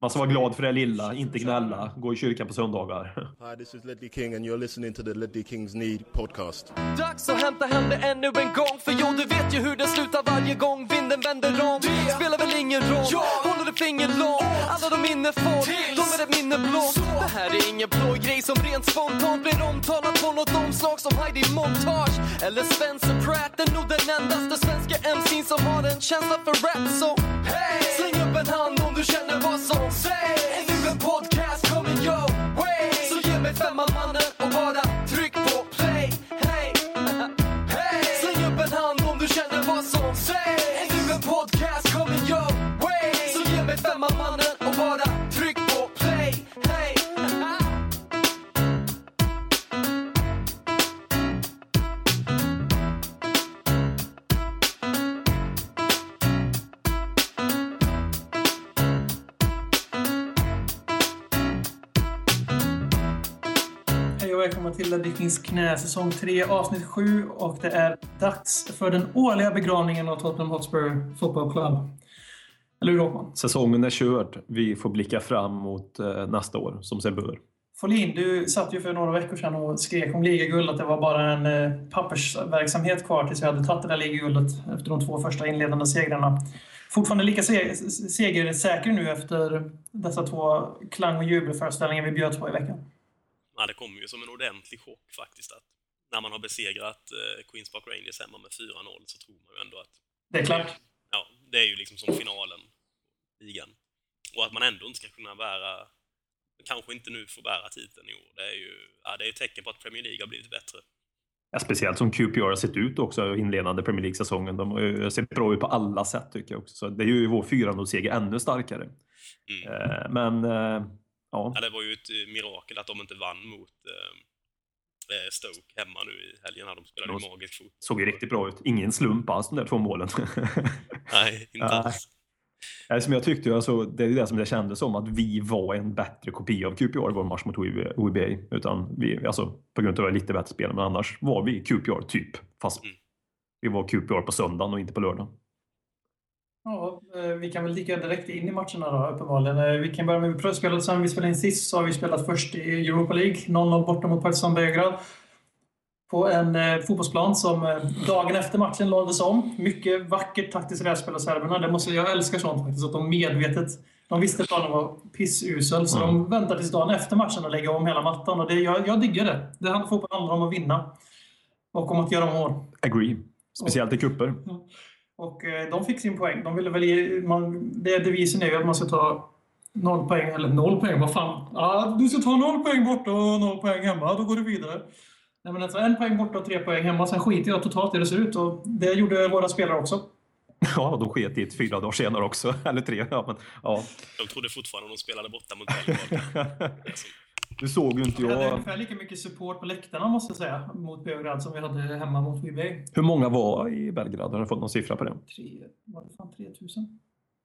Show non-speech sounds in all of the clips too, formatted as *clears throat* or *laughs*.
Man ska vara glad för det lilla, inte gnälla, gå i kyrkan på söndagar. Hi, this is Ledley King and you're listening to the Ledley Kings Need podcast. Dags att hämta hem det ännu en gång För jo, du vet ju hur det slutar varje gång vinden vänder om. Det spelar väl ingen roll, håller du finger långt? Alla de minne får, de är ett minne blått Det här är ingen blå grej som rent spontant blir omtalat på något omslag som Heidi Montage Eller Spencer Pratt, är nog den endaste svenska MC'n som har en känsla för rap Så hey! Släng upp en hand om du känner vad som sägs. Är en podcast coming your way. Så ge mig femman mannen och bara tryck på play. Hey, *laughs* hey. Släng upp en hand om du känner vad som sägs. Är en podcast coming your way. Så ge mig femman mannen och välkomna till Ledley Kings knä, säsong 3, avsnitt 7 och det är dags för den årliga begravningen av Tottenham Hotspur Football Club. Eller hur Håkman? Säsongen är körd. Vi får blicka fram mot eh, nästa år, som sig bör. Folin, du satt ju för några veckor sedan och skrek om ligaguld att det var bara en eh, pappersverksamhet kvar tills vi hade tagit det där ligaguldet efter de två första inledande segrarna. Fortfarande lika se segersäker nu efter dessa två klang och jubelföreställningar vi bjöds på i veckan. Ja, det kommer ju som en ordentlig chock faktiskt att när man har besegrat eh, Queens Park Rangers hemma med 4-0 så tror man ju ändå att Det är klart. ja, det är ju liksom som finalen ligan. Och att man ändå inte ska kunna bära, kanske inte nu får bära titeln i år, det är ju ja, det är ett tecken på att Premier League har blivit bättre. Ja, speciellt som QPR har sett ut också inledande Premier League-säsongen. De har ju sett bra ut på alla sätt tycker jag också. Så det är ju vår 4-0-seger ännu starkare. Mm. Eh, men eh, ja, Ja, det var ju ett eh, mirakel att de inte vann mot eh, eh, Stoke hemma nu i helgen de spelade De- ju magisk fot. såg ju riktigt bra ut. Ingen slump alls de där två målen. *laughs* Nej, inte alls. Nej, som jag tyckte, alltså, det är det som det kändes som, att vi var en bättre kopia av QPR i vår match mot OIBA. Utan vi, alltså, på grund av att vi var lite bättre spelare, men annars var vi QPR typ. Fast Mm. vi var QPR på söndagen och inte på lördagen. Ja, eh, vi kan väl dyka direkt in i matcherna då, uppenbarligen. Eh, Vi kan börja med prövspelet sen vi spelade in sist, så har vi spelat först i Europa League. 0-0 borta mot Partizan Belgrad. På en eh, fotbollsplan som dagen efter matchen lades om. Mycket vackert taktiskt rävspel av serberna. Det måste, jag älskar sånt faktiskt, att de medvetet... De visste att planen var pissusel, så Mm. de väntar tills dagen efter matchen och lägger om hela mattan. Och det, jag, jag diggar det. det handlar- fotboll handlar om att vinna. Och om att göra mål. Agree. Speciellt i kupper. Och eh, de fick sin poäng. De ville väl ge, man, det devisen är ju att man ska ta noll poäng, eller noll poäng, vad fan. Ja, du ska ta noll poäng borta och noll poäng hemma, då går du vidare. Nej, men alltså en poäng borta och tre poäng hemma, sen skiter jag totalt i hur det ser ut. Och det gjorde våra spelare också. Ja, de sket i det fyra dagar senare också. *laughs* Eller tre. Ja, men, ja. De trodde fortfarande de spelade borta mot Belgrad. *laughs* Du såg ju inte Vi hade jag... ungefär lika mycket support på läktarna måste jag säga, mot Beograd som vi hade hemma mot WB. Hur många var i Belgrad? Har du fått någon siffra på det? Tre, var det fan 3000?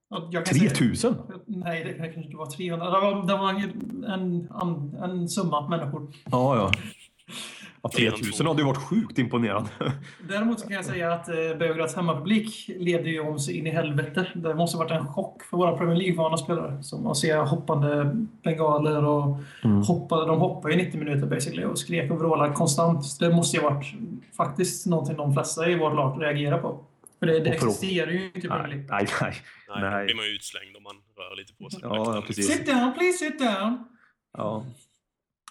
Ja, jag kan säga- 3000? Nej, det kanske inte var 300. Det var, det var en, en, en summa människor. Ja, ja. Ja Fler än 3000 två. hade ju varit sjukt imponerande. *laughs* Däremot så kan jag säga att eh, Beograds hemmapublik leder ju om sig in i helvete. Det måste ha varit en chock för våra Premier League-vana spelare. Som att se hoppande bengaler och hoppade, de hoppade i 90 minuter basically och skrek och vrålade konstant. Det måste ju ha varit faktiskt någonting de flesta i vårt lag reagerar på. För det, det Och för- existerar ju inte Premier Nej, League. nej, nej. nej, då Nej. blir man ju utslängd om man rör lite på sig. på Ja, ja, precis. Sit down, please sit down! Ja.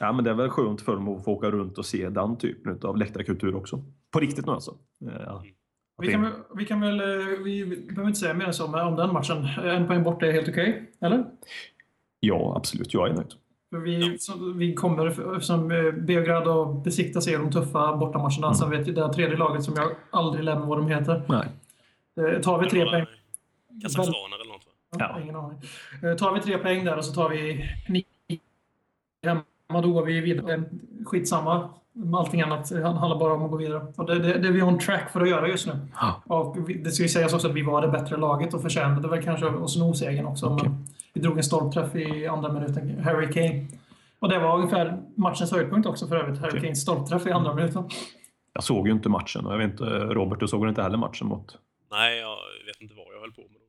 Ja, men det är väl skönt för dem att få åka runt och se den typen av läktarkultur också. På riktigt nu alltså. Eh, Ja. Vi det- kan, väl- vi kan väl... eh, Vi behöver inte säga mer än så om den matchen. En poäng borta är helt okej, eller? Ja, absolut. Jag är nöjd. För vi, så, vi kommer, eftersom eh, Beograd och besikta sig de tuffa bortamatcherna. Mm. Sen vet ju det här tredje laget som jag aldrig lämnar vad de heter. Nej. Eh, tar vi tre poäng... Kazakstan eller något? Ja. Ingen aning. Eh, tar vi tre poäng där och så tar vi nio hemma, då går vi vidare. Skitsamma. Allting annat handlar bara om att gå vidare. Och det, det, det är vi on track för att göra just nu. Ja. Och vi, det ska ju sägas också att vi var det bättre laget och förtjänade väl kanske att sno segern också. Men vi drog en stolpträff i andra minuten. Harry Kane. Och det var ungefär matchens höjdpunkt också för övrigt. Harry Okej. Kanes stolpträff i andra minuten. Jag såg ju inte matchen och jag vet inte, Robert, du såg inte heller matchen mot... Nej, jag vet inte vad jag höll på med.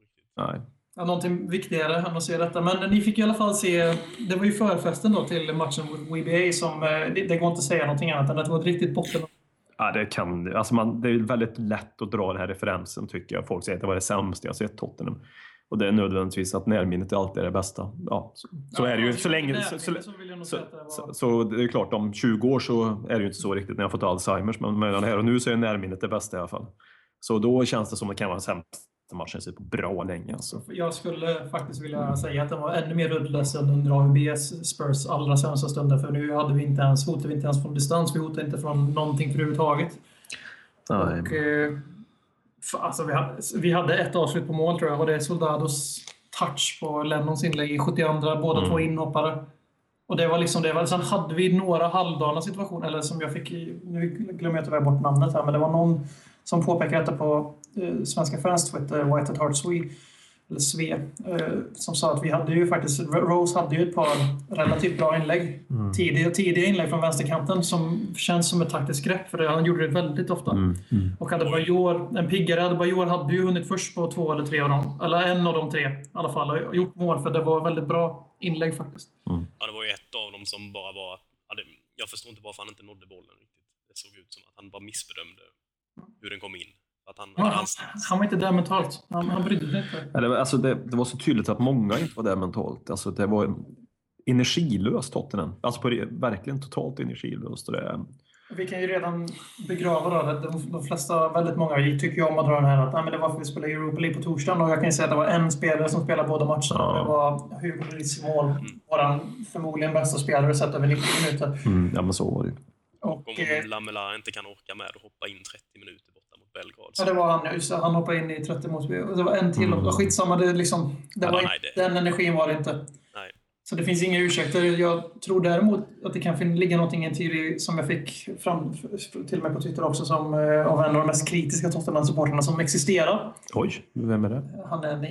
Nej. Ja, någonting viktigare än att se detta. Men ni fick i alla fall se, det var ju förfesten då till matchen mot WBA som, eh, det, det går inte att säga någonting annat än att det var ett riktigt botten. Ja, det, kan, alltså man, det är väldigt lätt att dra den här referensen tycker jag. Folk säger att det var det sämsta jag sett Tottenham. Och det är nödvändigtvis att närminnet alltid är det bästa. Ja, så, så är det ju. Så länge... Så, så, så, så, så det är klart, om 20 år så är det ju inte så riktigt när jag fått Alzheimers. Men mellan här och nu så är närminnet det bästa i alla fall. Så då känns det som att det kan vara sämst matchen sett på bra länge. Alltså. Jag skulle faktiskt vilja säga att den var ännu mer uddlös än under AVBs Spurs allra sämsta stunder. För nu hade vi inte ens, hotade vi inte ens från distans, vi hotade inte från någonting överhuvudtaget. Nej. Och, eh, alltså, vi, hade, vi hade ett avslut på mål tror jag och det är Soldados touch på Lennons inlägg i 72, båda mm. två inhoppare. Och det var liksom det. Sen hade vi några halvdana situationer, eller som jag fick, nu glömmer jag tyvärr bort namnet här, men det var någon som påpekade detta på svenska fans Twitter, White at Heart Swede, eller Sve, eh, som sa att vi hade ju faktiskt, Rose hade ju ett par relativt bra inlägg. Mm. Tidiga, tidiga inlägg från vänsterkanten som känns som ett taktiskt grepp, för han gjorde det väldigt ofta. Mm. Mm. Och Adebayor, en piggare Adebayor hade ju hunnit först på två eller tre av dem, eller en av de tre i alla fall, och gjort mål, för det var väldigt bra inlägg faktiskt. Mm. Ja, det var ju ett av dem som bara var... jag förstår inte varför han inte nådde bollen riktigt. Det såg ut som att han bara missbedömde hur den kom in. Att han, ja, han, han, var inte där mentalt. Han, han brydde sig inte. det, alltså det, det, var så tydligt att många inte var där mentalt. Alltså det var energilöst Tottenham. Alltså på verkligen totalt energilöst. Och det, vi kan ju redan begrava då, de, de flesta, väldigt många tycker ju om att dra den här att nej, men det var för att vi spelade Europa League på torsdagen och jag kan ju säga att det var en spelare som spelade båda matcherna. Ja. Det var Hugo Lloris i mål. Vår förmodligen bästa spelare sett över 90 minuter. Mm, ja men så var det och, om eh, Lamela inte kan orka med att hoppa in 30 minuter Belgrad. Ja, det var han. Just han hoppade in i 30 mot Det var en till. Mm. Skitsamma, det, liksom, det ja, var nej, det. den energin var det inte. Nej. Så det finns inga ursäkter. Jag tror däremot att det kan ligga någonting i en teori som jag fick fram till med på Twitter också som, eh, av en av de mest kritiska Tottenham-supportrarna som existerar. Oj, vem är det? Han är en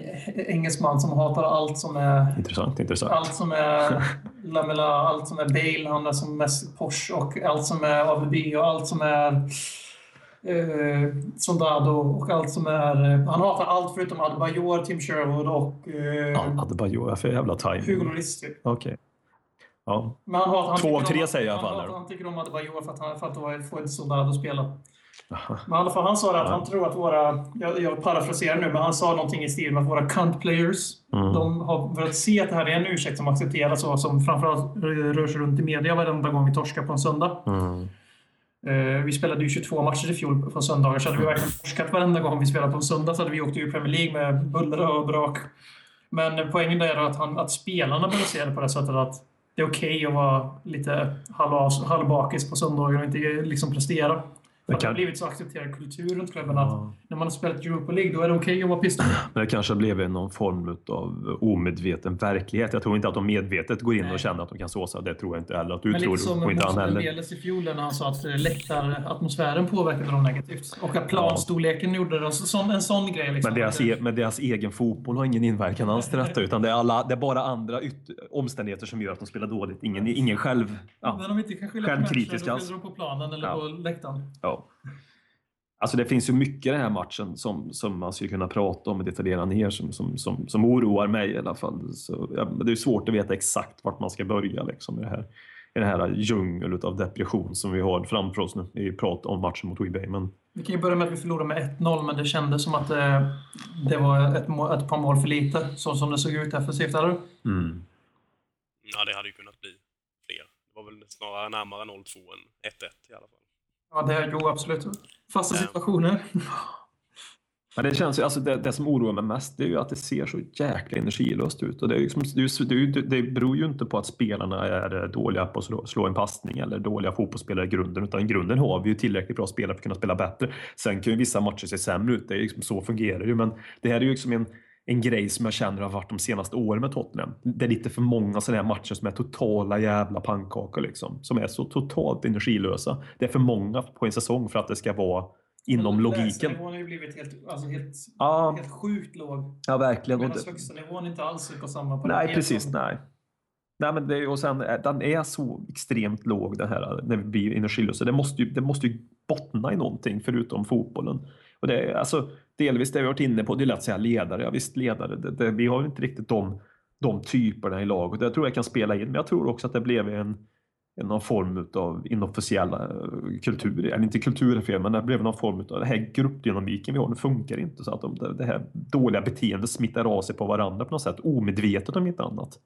engelsman som hatar allt som är... Intressant, intressant. Allt som är *laughs* Lamela, allt som är Bale, han är som mest Porsche och allt som är AVB och allt som är eh, Soldado och allt som är... Eh, han hatar allt förutom Adebayor, Tim Sherwood och... Eh, ja, Adebayor, för jävla timing. Hugo Lloris typ. Okej. Okay. Ja. Men han hatar, han Två av tre om, säger jag i alla fall. Han, tycker om Adebayor för att, han, för att få ett Soldado att spela. Men i alla fall, han sa att ja. han tror att våra, jag, jag parafraserar nu, men han sa någonting i stil med att våra cunt players, mm. de har velat se att det här är en ursäkt som accepteras och som framförallt rör sig runt i media varenda gång vi torskar på en söndag. Mm. Eh, vi spelade ju 22 matcher i fjol på söndagar, så hade vi verkligen forskat varenda gång vi spelade på en söndag så hade vi åkt ur Premier League med buller och brak. Men poängen är att, han, att spelarna börjar se det på det sättet att det är okej okay att vara lite halvbakis på söndagar och inte liksom prestera. Det, kan... har blivit så accepterad kultur runt klubben att ja. när man har spelat Europa League då är det okej okay att vara pistol. Men det kanske blivit någon form av omedveten verklighet. Jag tror inte att de medvetet går in Nej. och känner att de kan såsa. Det tror jag inte heller att du Men tror. Lite som och inte han heller. i fjol när han sa att eh, läktaratmosfären påverkade dem negativt. Och att planstorleken ja. gjorde det. Så, en sån grej. Liksom. Men, deras, e men deras egen fotboll har ingen inverkan alls till detta. Utan det är, alla, det är bara andra omständigheter som gör att de spelar dåligt. Ingen, ingen själv, ja, När de inte kan skylla på matchen, då skyller de på planen eller ja. på läktaren. Ja. Alltså det finns ju mycket i den här matchen som, som man skulle kunna prata om och detaljera ner som, som, som, som oroar mig i alla fall. Så, ja, det är svårt att veta exakt vart man ska börja liksom, i, det här, i den här djungel av depression som vi har framför oss nu i prat om matchen mot Webay. Men... Vi kan ju börja med att vi förlorade med 1-0, men det kändes som att det, eh, det var ett, ett par mål för lite, så som det såg ut defensivt, eller mm. Ja, det hade ju kunnat bli fler. Det var väl snarare närmare 0-2 än 1-1 i alla fall. Ja, det, jo absolut. Fasta situationer. *laughs* Men det, känns, alltså det, det, som oroar mig mest är ju att det ser så jäkla energilöst ut. Och det, är liksom, det, det beror ju inte på att spelarna är dåliga på att slå, slå en passning eller dåliga fotbollsspelare i grunden. Utan i grunden har vi ju tillräckligt bra spelare för att kunna spela bättre. Sen kan ju vissa matcher se sämre ut. Det är liksom, så fungerar det ju. Men det här är ju liksom en, en grej som jag känner har varit de senaste åren med Tottenham. Det är lite för många sådana här matcher som är totala jävla pannkakor liksom. Som är så totalt energilösa. Det är för många på en säsong för att det ska vara inom logiken. Lägstanivån har ju blivit helt, alltså helt, ja. helt sjukt låg. Ja, verkligen. Medan högsta nivån inte alls är på samma. På nej, precis. Som... Nej. Nej, men det, och sen, den är så extremt låg den här när vi blir energilösa. Det måste ju, det måste ju bottna i någonting förutom fotbollen. Och det alltså, delvis det vi varit inne på, det är lätt att säga ledare. Ja, visst, ledare. Det, det, vi har inte riktigt de, de typerna i laget. Det tror jag kan spela in, men jag tror också att det blev en, en någon form av inofficiell eh, kultur, eller inte kultur är fel, men det blev någon form av den här gruppdynamiken vi har, det funkar inte så att de, det här dåliga beteendet smittar av sig på varandra på något sätt, omedvetet om inte annat.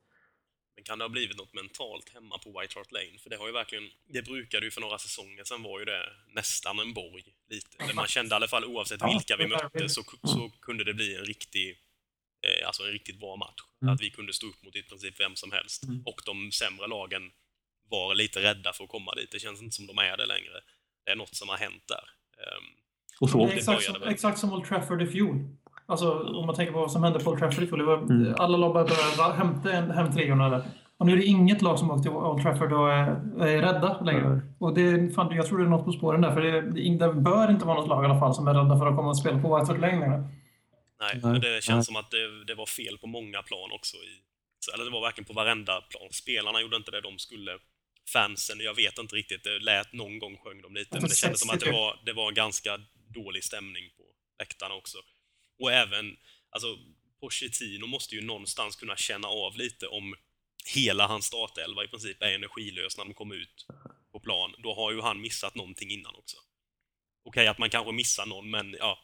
Kan det ha blivit något mentalt hemma på White Hart Lane? För det har ju verkligen, det brukade ju för några säsonger sedan var ju det nästan en borg lite. Där man kände i alla fall oavsett vilka vi mötte så, så kunde det bli en riktig, eh, alltså en riktigt bra match. Mm. Att vi kunde stå upp mot i princip vem som helst. Och de sämre lagen var lite rädda för att komma dit. Det känns inte som de är det längre. Det är något som har hänt där. Ehm, Och så, Det är exakt, som, väl. exakt som Old Trafford i fjol. Alltså om man tänker på vad som hände på Old Trafford i fjol. Mm. Alla lag började börja hämta hem treorna. Och nu är det inget lag som åkt till Old Trafford och är, är rädda längre. Nej. Och det, fan, jag tror det är något på spåren där. För det, det, det bör inte vara något lag i alla fall som är rädda för att komma och spela på White Hart Lane längre. Nej, men det känns nej. som att det, det var fel på många plan också. I, eller det var verkligen på varenda plan. Spelarna gjorde inte det de skulle. Fansen, jag vet inte riktigt. Det lät någon gång sjöng de lite, men det kändes som att det 60 var, det var ganska dålig stämning på läktarna också. Och även, alltså, Pochettino måste ju någonstans kunna känna av lite om hela hans startelva i princip är energilös när de kommer ut på plan. Då har ju han missat någonting innan också. Okej att man kanske missar någon, men ja,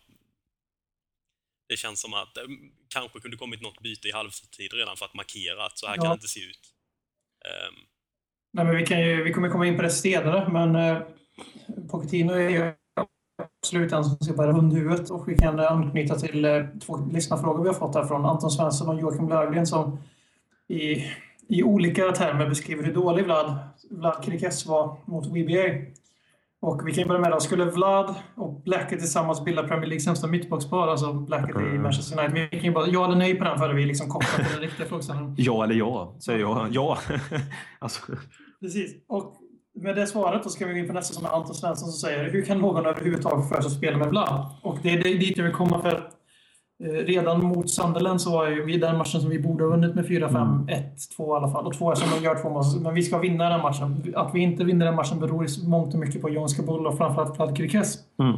det känns som att det kanske kunde kommit något byte i halvtid redan för att markera att så här kan Ja. det inte se ut. Ehm, Nej, men vi, kan ju, vi kommer komma in på det senare, men eh, Pochettino är ju absolut den som ska bära hundhuvudet. Och vi kan anknyta till eh, två lyssnarfrågor vi har fått här från Anton Svensson och Joakim Löfgren som i, i olika termer beskriver hur dålig Vlad, Vlad Krikes var mot WBA. Och vi kan börja med då. Skulle Vlad och Blackett tillsammans bilda Premier Leagues sämsta mittbackspar, alltså Blackett i Manchester United. Vi kan bara ja eller nej på den före vi liksom kopplar till den riktiga frågeställningen. *laughs* ja eller ja, säger jag. Ja. *laughs* alltså, Precis. Och med det svaret då ska vi gå in på nästa som är Anton Svensson som säger Hur kan någon överhuvudtaget för sig att spela med Vlad? Och det är dit jag vill komma för eh, redan mot Sunderland så var ju den matchen som vi borde ha vunnit med 4-5, 1-2 i alla fall. Och 2 som de gör två mål. Men vi ska vinna den matchen. Att vi inte vinner den matchen beror i mångt och mycket på Jon Skabull och framförallt Vlad Kirkes. mm.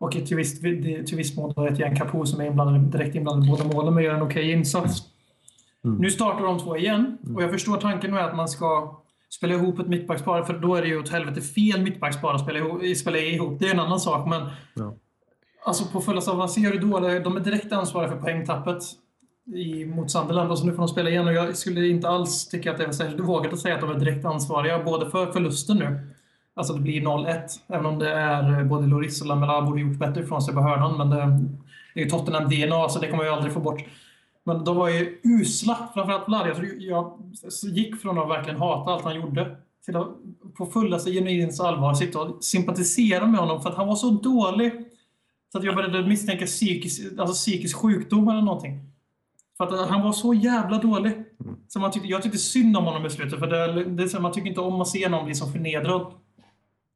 Och till viss, till viss mån då ett gäng Capo som är inblandad, direkt inblandad i båda målen men gör en okej insats. Nu startar de två igen och jag förstår tanken med att man ska spela ihop ett mittbackspar för då är det ju åt helvete fel mittbackspar att spela ihop. Spela ihop. Det är en annan sak men Ja. alltså på fullaste allvar, ser hur dåliga de är direkt ansvariga för poängtappet i, mot Sunderland och så nu får de spela igen och jag skulle inte alls tycka att det var särskilt vågat att säga att de är direkt ansvariga både för förlusten nu Alltså det blir 0-1. Även om det är både Loris och Lamela borde gjort bättre ifrån sig på hörnan. Men det, det är ju Tottenham-DNA, så det kommer vi aldrig få bort. Men de var ju usla, framförallt Vlad. Jag, jag gick från att verkligen hata allt han gjorde till att på fullaste genuins allvar sitta och sympatisera med honom för att han var så dålig. Så att jag började misstänka psykisk, alltså psykisk sjukdom eller någonting. För att han var så jävla dålig. Så man tyckte, jag tyckte synd om honom i slutet. För det, det, man tycker inte om att se någon bli så förnedrad.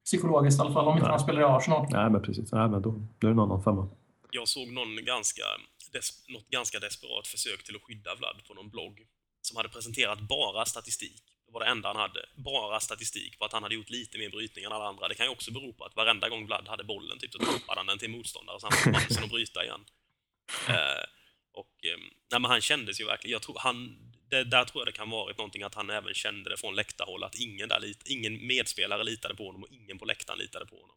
Psykologiskt i alla fall, om inte Nej. han spelar i Arsenal. Nej, men precis. Nej, men då, då är det en annan femma jag såg någon ganska, des, något ganska desperat försök till att skydda Vlad på någon blogg som hade presenterat bara statistik. Det var det enda han hade. Bara statistik på att han hade gjort lite mer brytning än alla andra. Det kan ju också bero på att varenda gång Vlad hade bollen typ, så tappade han den till motståndare så han fick chansen att bryta igen. Eh, och, eh, nej, men han kändes ju verkligen... Jag tror han, det, där tror jag det kan ha varit någonting att han även kände det från läktarhåll att ingen, där, lit- ingen medspelare litade på honom och ingen på läktaren litade på honom.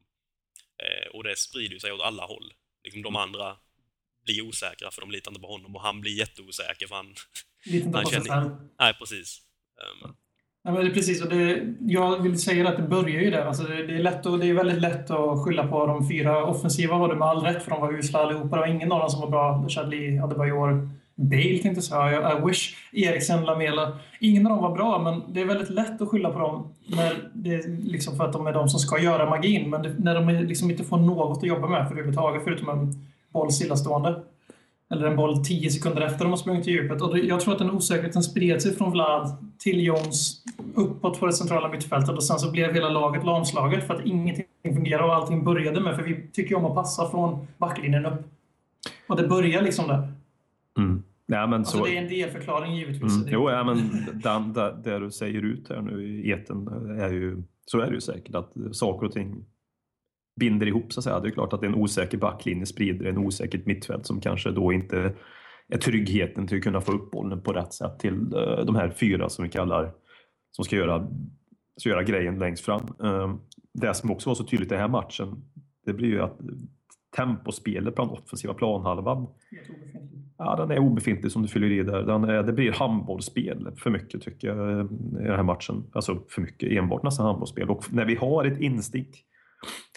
Eh, och det sprider sig åt alla håll. Liksom de andra blir osäkra för de litar inte på honom och han blir jätteosäker för han... Lite inte på sig själv. Nej, precis. Ehm, Nej, men det är precis, och det, jag vill säga att det börjar ju där. Alltså det, det, är lätt och, det är väldigt lätt att skylla på de fyra offensiva var det med all rätt, för de var usla allihopa. Det var ingen av dem som var bra. Chadli, Adebayor, Bale tänkte jag säga, I wish, Eriksen, Lamela. Ingen av dem var bra, men det är väldigt lätt att skylla på dem när det är liksom för att de är de som ska göra magin. Men det, när de liksom inte får något att jobba med för överhuvudtaget, förutom en boll stillastående. Eller en boll tio sekunder efter de har sprungit i djupet. Och det, jag tror att den osäkerheten spred sig från Vlad till Jones uppåt på det centrala mittfältet och sen så blev hela laget lamslaget för att ingenting fungerade och allting började med, för vi tycker ju om att passa från backlinjen upp. Och det börjar liksom där. Mm. Nej, men Alltså så... det är en delförklaring givetvis. Mm. Det- Jo, ja, men den, det, det du säger ut här nu i eten är ju, så är det ju säkert att saker och ting binder ihop så att säga. Det är klart att en osäker backlinje sprider en osäkert mittfält som kanske då inte är tryggheten till att kunna få upp bollen på rätt sätt till eh, de här fyra som vi kallar som ska göra, ska göra grejen längst fram. Eh, det som också var så tydligt i den här matchen, det blir ju att tempospelet på den offensiva planhalvan, ja, den är obefintlig som du fyller i där. Den är, det blir handbollsspel för mycket tycker jag i den här matchen. Alltså för mycket, enbart nästan handbollsspel. Och när vi har ett instick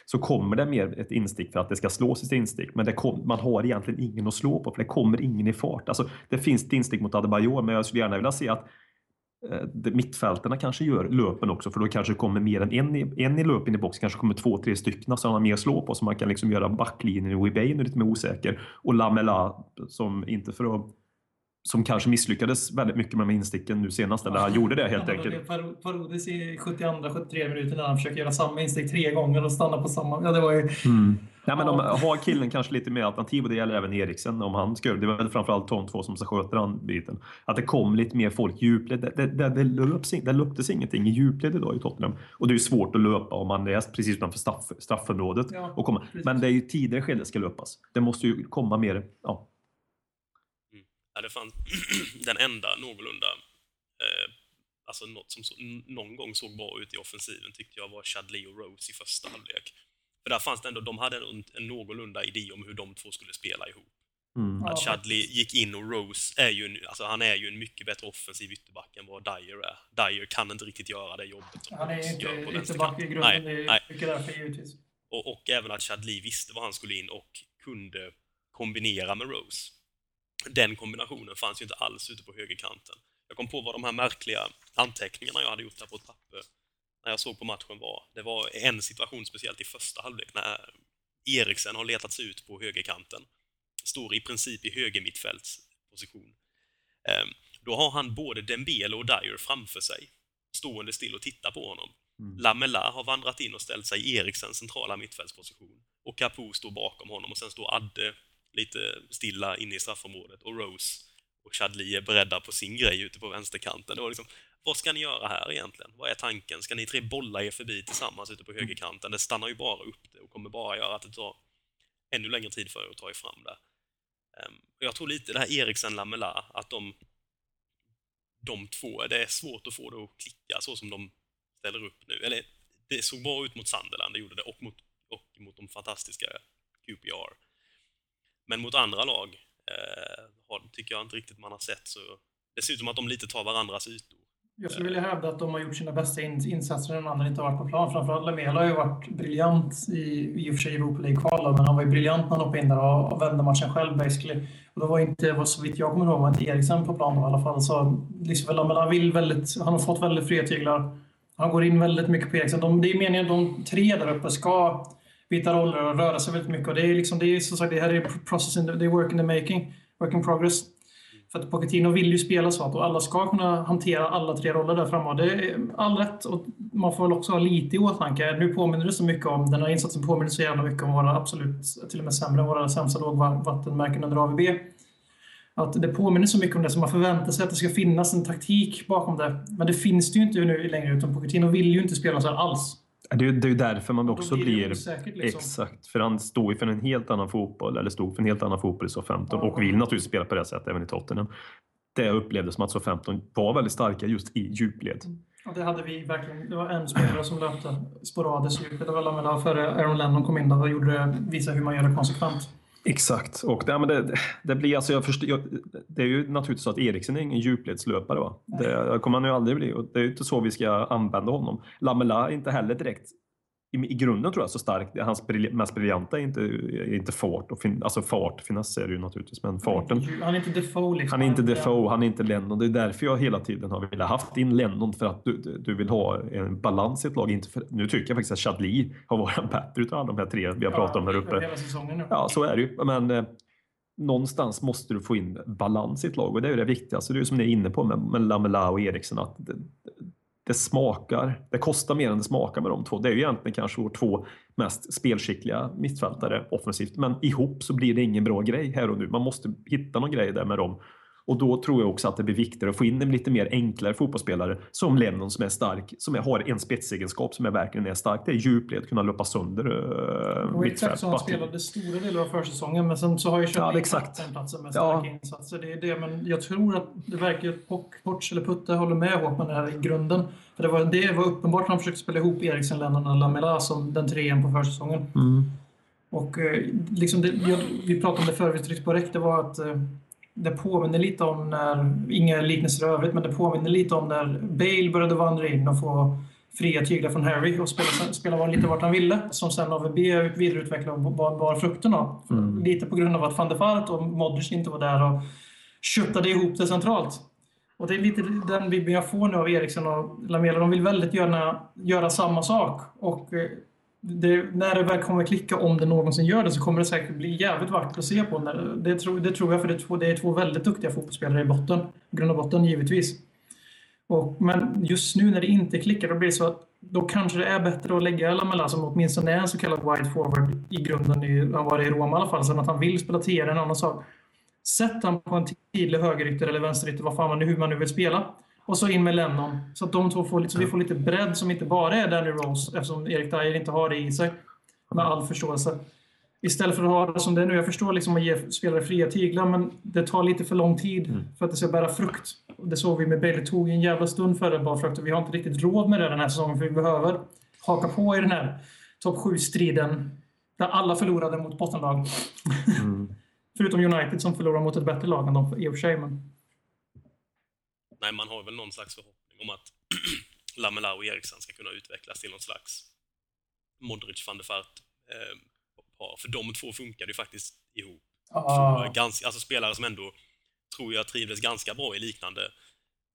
så kommer det mer ett instick för att det ska slås ett instick. Men kom, man har egentligen ingen att slå på för det kommer ingen i fart. Alltså, det finns ett instick mot Adebayor men jag skulle gärna vilja se att mittfältarna kanske gör löpen också för då kanske det kommer mer än en i, en i löpen i box, kanske kommer två, tre stycken så han har mer att slå på så man kan liksom göra backlinjen i Webain lite mer osäker. Och Lamela som inte för att som kanske misslyckades väldigt mycket med insticken nu senast, eller han gjorde det helt enkelt. Parodis i 72-73 minuter när han försöker göra samma instick tre gånger och stanna på samma. Ja, det var ju... Mm. Nej, men de har killen kanske lite mer alternativ och det gäller även Eriksen om han ska Det var väl framförallt de två som sköter den biten. Att det kom lite mer folk i djupled. Det, det, det, det, löps, det löptes ingenting i djupled idag i Tottenham. Och det är svårt att löpa om man är precis utanför straff, straffområdet. Ja, och komma. Men det är ju tidigare skede ska löpas. Det måste ju komma mer ja, Ja, det fanns *clears throat* den enda någorlunda, eh, alltså något som så, någon gång såg bra ut i offensiven tyckte jag var Chadley och Rose i första halvlek. För där fanns det ändå, de hade en, en någorlunda idé om hur de två skulle spela ihop. Mm. Att Chadley gick in och Rose är ju en, alltså han är ju en mycket bättre offensiv ytterback än vad Dyer är. Dyer kan inte riktigt göra det jobbet som Han är inte ytterback i grunden, nej, det är mycket därför givetvis. Och, och även att Chadley visste vad han skulle in och kunde kombinera med Rose den kombinationen fanns ju inte alls ute på högerkanten. Jag kom på vad de här märkliga anteckningarna jag hade gjort där på ett papper när jag såg på matchen var. Det var en situation speciellt i första halvlek när Eriksen har letat sig ut på högerkanten. Står i princip i höger mittfältsposition. Ehm, då har han både Dembele och Dyer framför sig, stående still och tittar på honom. Mm. Lamela har vandrat in och ställt sig i Eriksens centrala mittfältsposition. Och Capo står bakom honom och sen står Adde lite stilla inne i straffområdet och Rose och Chadli är beredda på sin grej ute på vänsterkanten. Det var liksom, vad ska ni göra här egentligen? Vad är tanken? Ska ni tre bolla er förbi tillsammans ute på mm. högerkanten? Det stannar ju bara upp det och kommer bara göra att det tar ännu längre tid för er att ta er fram där. Um, jag tror lite det här Eriksen Lamela, att de, de två, det är svårt att få det att klicka så som de ställer upp nu. Eller det såg bra ut mot Sunderland, det gjorde det, och mot, och mot de fantastiska QPR. Men mot andra lag eh, tycker jag inte riktigt man har sett så... Det ser ut som att de lite tar varandras ytor. Jag skulle vilja hävda att de har gjort sina bästa insatser när den andra inte har varit på plan. Framförallt Lamela har ju varit briljant i, i och för sig i Europa League-kvalet, men han var ju briljant när han hoppade in där och, och vände matchen själv basically. Och då var inte, så vitt jag kommer ihåg, var inte Eriksen på plan då, i alla fall. Så liksom, Lamela vill väldigt, han har fått väldigt fria tyglar. Han går in väldigt mycket på Eriksen. De, det är meningen att de tre där uppe ska byta roller och röra sig väldigt mycket. Och det är liksom, det är som sagt, det här är process in the, det är work in the making, work in progress. För att Pochettino vill ju spela så att alla ska kunna hantera alla tre roller där framme. Det är all rätt. Och man får väl också ha lite i åtanke. Nu påminner det så mycket om, den här insatsen påminner så jävla mycket om våra absolut, till och med sämre, våra sämsta lågvattenmärken under AVB. Att det påminner så mycket om det som man förväntar sig att det ska finnas en taktik bakom det. Men det finns det ju inte nu längre, utan Pochettino vill ju inte spela så här alls. Det är, ju därför man också blir... blir osäkert, liksom. Exakt, för han står ju för en helt annan fotboll, eller stod för en helt annan fotboll i SA-15 ja. och vill naturligtvis spela på det sättet även i Tottenham. Det jag upplevde som att SA-15 var väldigt starka just i djupled. Mm. Ja, det hade vi verkligen. Det var en spelare som löpte sporadiskt djupled. Det var Lamela före Aaron Lennon kom in där och gjorde visade hur man gör det konsekvent. Exakt, och det, men det, det blir alltså, jag förstår, jag, det är ju naturligtvis så att Eriksen är ingen djupledslöpare. Va? Det kommer han ju aldrig bli och det är ju inte så vi ska använda honom. Lamela är inte heller direkt i, i grunden tror jag så starkt. Hans mest briljanta är inte, är inte fart. Och fin, alltså fart, det ju naturligtvis, men farten. Han är inte Defoe liksom. Han är inte Defoe, han är inte Lennon. Det är därför jag hela tiden har velat haft in Lennon för att du, du vill ha en balans i ett lag. Inte för, nu tycker jag faktiskt att Chadli har varit bättre utav alla de här tre vi har pratat om här uppe. Ja, så är det ju. Men eh, någonstans måste du få in balans i ett lag och det är ju det viktigaste. Det är ju som ni är inne på med, med Lamela och Eriksen. Att det, det smakar, det kostar mer än det smakar med de två. Det är ju egentligen kanske våra två mest spelskickliga mittfältare offensivt, men ihop så blir det ingen bra grej här och nu. Man måste hitta någon grej där med dem och då tror jag också att det blir viktigare att få in en lite mer enklare fotbollsspelare som Lennon som är stark, som är, har en spetsegenskap som är verkligen är stark. Det är djupled, kunna löpa sönder uh, Och exakt som han spelade stora delar av försäsongen, men sen så har jag kört Ja, den platsen med starka Ja. insatser. Det är det, men jag tror att det verkar Ports eller Putte håller med Håkman här i grunden. För det var, det var uppenbart att han försökte spela ihop Eriksen, Lennon och Lamela som den trean på försäsongen. Mm. Och eh, liksom det, vi pratade om det förr, vi tryckte på räck, det var att eh, det påminner lite om när, inga liknelser i övrigt, men det påminner lite om när Bale började vandra in och få fria tyglar från Harry och spela, spela var lite vart han ville, som sen AVB vidareutvecklade och bar, bar frukten av. Mm. Lite på grund av att van der Vaart och Modric inte var där och köttade ihop det centralt. Och det är lite den vibben jag får nu av Eriksen och Lamela. De vill väldigt gärna göra samma sak. Och eh, det, när det väl kommer klicka, om det någonsin gör det, så kommer det säkert bli jävligt vackert att se på. När- Det, tro, det tror jag, för det är, två, det är två väldigt duktiga fotbollsspelare i botten. I grund och botten, givetvis. Och, men just nu när det inte klickar, då blir det så att då kanske det är bättre att lägga Lamela som åtminstone är en så kallad wide forward i grunden, i, han var det i Roma i alla fall, sen att han vill spela 10 en annan sak. Sätt han på en tydlig högerytter eller vänsterytter, vad fan man nu, hur man nu vill spela. Och så in med Lennon. Så att de två får, lite- så vi får lite bredd som inte bara är Danny Rose, eftersom Erik Dyer inte har det i sig. Med all förståelse. Istället för att ha det som det är nu. Jag förstår liksom att ge spelare fria tyglar, men det tar lite för lång tid för att det ska bära frukt. Det såg vi med Bailey. Det tog en jävla stund för det bar frukt och vi har inte riktigt råd med det den här säsongen, för vi behöver haka på i den här topp 7-striden där alla förlorade mot bottenlag. Mm. *laughs* Förutom United som förlorar mot ett bättre lag än de i och för sig. Men... Nej, man har väl någon slags förhoppning om att *clears throat* Lamela och Eriksen ska kunna utvecklas till någon slags Modric van der Vaart eh, par. För de två funkade ju faktiskt ihop. Ah, Ganska, alltså spelare som ändå tror jag trivdes ganska bra i liknande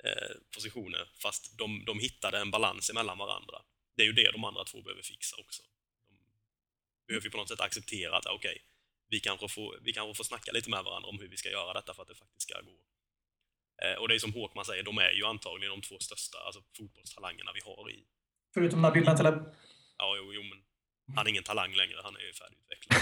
eh, positioner, fast de, de hittade en balans emellan varandra. Det är ju det de andra två behöver fixa också. De behöver ju på något sätt acceptera att, okej, vi, kanske får, vi kanske får snacka lite med varandra om hur vi ska göra detta för att det faktiskt ska gå. Eh, och det är som Håkman säger, de är ju antagligen de två största alltså fotbollstalangerna vi har i... förutom Nabil Bentaleb. Ja, jo, jo, men han är ingen talang längre, han är ju färdigutvecklad.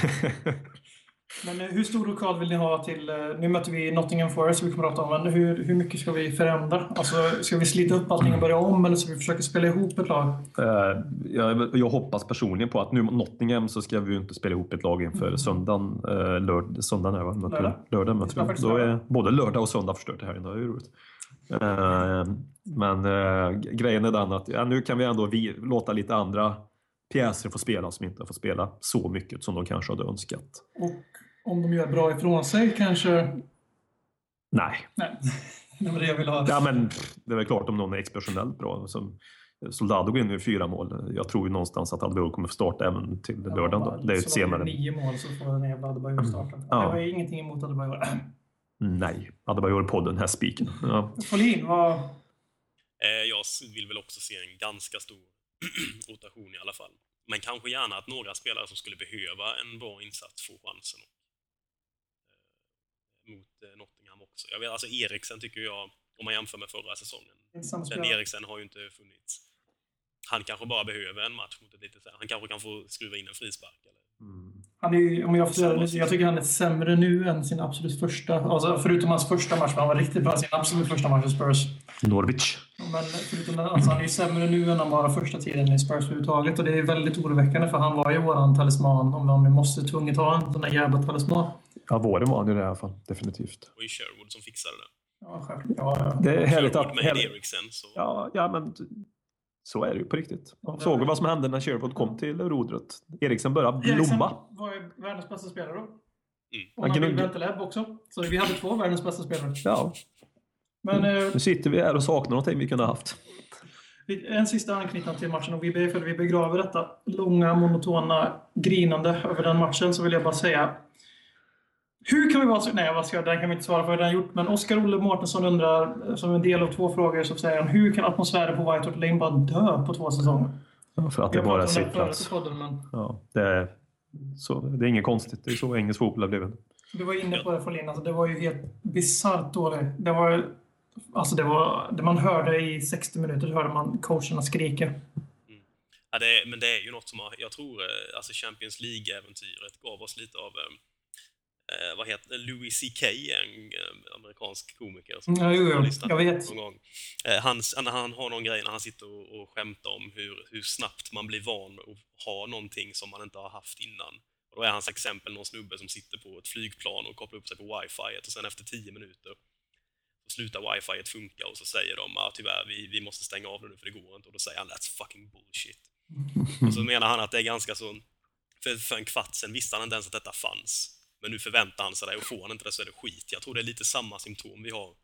*laughs* Men eh, hur stor rockad vill ni ha till... eh, Nu möter vi Nottingham Forest, vi kommer att prata om, men hur, hur mycket ska vi förändra? Alltså, ska vi slita upp allting och börja om, eller ska vi försöka spela ihop ett lag? Eh, jag, jag hoppas personligen på att nu mot Nottingham så ska vi ju inte spela ihop ett lag inför söndagen. Eh, lörd, söndagen är? Möter? Lördag. Lördag möter vi. Då är både lördag och söndag förstört i helgen. Det är ju roligt. Men grejen är den att ja, nu kan vi ändå vi, låta lite andra pjäser få spela som inte har fått spela så mycket som de kanske hade önskat. Och om de gör bra ifrån sig kanske... Nej, Nej, det var det jag ville ha. ja, men det är väl klart om någon är exceptionellt bra. Som Soldado går in med fyra mål. Jag tror ju någonstans att Adebayor kommer få starta även till lördagen. Då. Det är ju senare. nio mål så får den jävla Adebayor starta. Ja. Det var ju ingenting emot Adebayor. Nej, Adebayor-podden, hästspiken. Ja. Folin, vad... Eh, jag vill väl också se en ganska stor *clears throat* rotation i alla fall. Men kanske gärna att några spelare som skulle behöva en bra insats får chansen. Mot eh, Nottingham också. Jag vet, alltså Eriksen tycker jag, om man jämför med förra säsongen, den. Eriksen har ju inte funnits. Han kanske bara behöver en match mot ett litet Han kanske kan få skruva in en frispark. Eller? Mm. Han är om jag får jag tycker han är sämre nu än sin absolut första. Alltså förutom hans första match, han var riktigt bra i sin absolut första match i Spurs. Norwich. Men förutom den, alltså han är ju sämre nu än han var första tiden i Spurs överhuvudtaget. Och det är väldigt oroväckande för han var ju våran talisman. Om man nu måste tvunget ha en sån där jävla talisman. Ja, våren var han ju det i alla fall. Definitivt. Och i Sherwood som fixade det. Ja, självklart. Ja. Det är härligt Sherwood att... med Härligt. Eriksen så... Ja, ja, men så är det ju på riktigt. Ja, Såg du vad som hände när Sherwood kom till rodret? Eriksen började Eriksen blomma. var ju världens bästa spelare då. Mm. Och Han gnuggar. Bentaleb också. Så vi hade två världens bästa spelare. Ja, Men eh, nu sitter vi här och saknar någonting vi kunde ha haft. En sista anknytning till matchen och vi, för vi begraver detta långa, monotona grinande över den matchen så vill jag bara säga hur kan vi vara så... Nej, vad ska jag, den kan vi inte svara på, det har gjort. Men Oskar-Olle Mårtensson undrar, eh, som en del av två frågor, så säger han hur kan atmosfären på White Hart Lane bara dö på två säsonger? Ja, För att det Jag bara är sittplats. podden, men Ja, det, är, så, det är inget konstigt. Det är så engelsk fotboll har blivit. du var inne på det Folin, alltså, det var ju helt bisarrt dåligt. Det var Alltså det var, det man hörde i 60 minuter hörde man coacherna skrika. Ja, det är, men det är ju något som har, jag tror, eh, alltså Champions League-äventyret gav oss lite av, eh, vad heter Louis CK, en eh, amerikansk komiker som Ja, jo, jo. Jag vet. någon gång. Eh, han, han har någon grej när han sitter och, och skämtar om hur, hur snabbt man blir van att ha någonting som man inte har haft innan. Och då är hans exempel någon snubbe som sitter på ett flygplan och kopplar upp sig på wifi och sen efter tio minuter så slutar wifi funka och så säger de att ah, tyvärr, vi, vi måste stänga av det nu för det går inte. Och då säger han that's fucking bullshit. *laughs* Och så menar han att det är ganska så... För, för en kvart sen visste han inte ens att detta fanns. Men nu förväntar han sig det och får han inte det så är det skit. Jag tror det är lite samma symptom vi har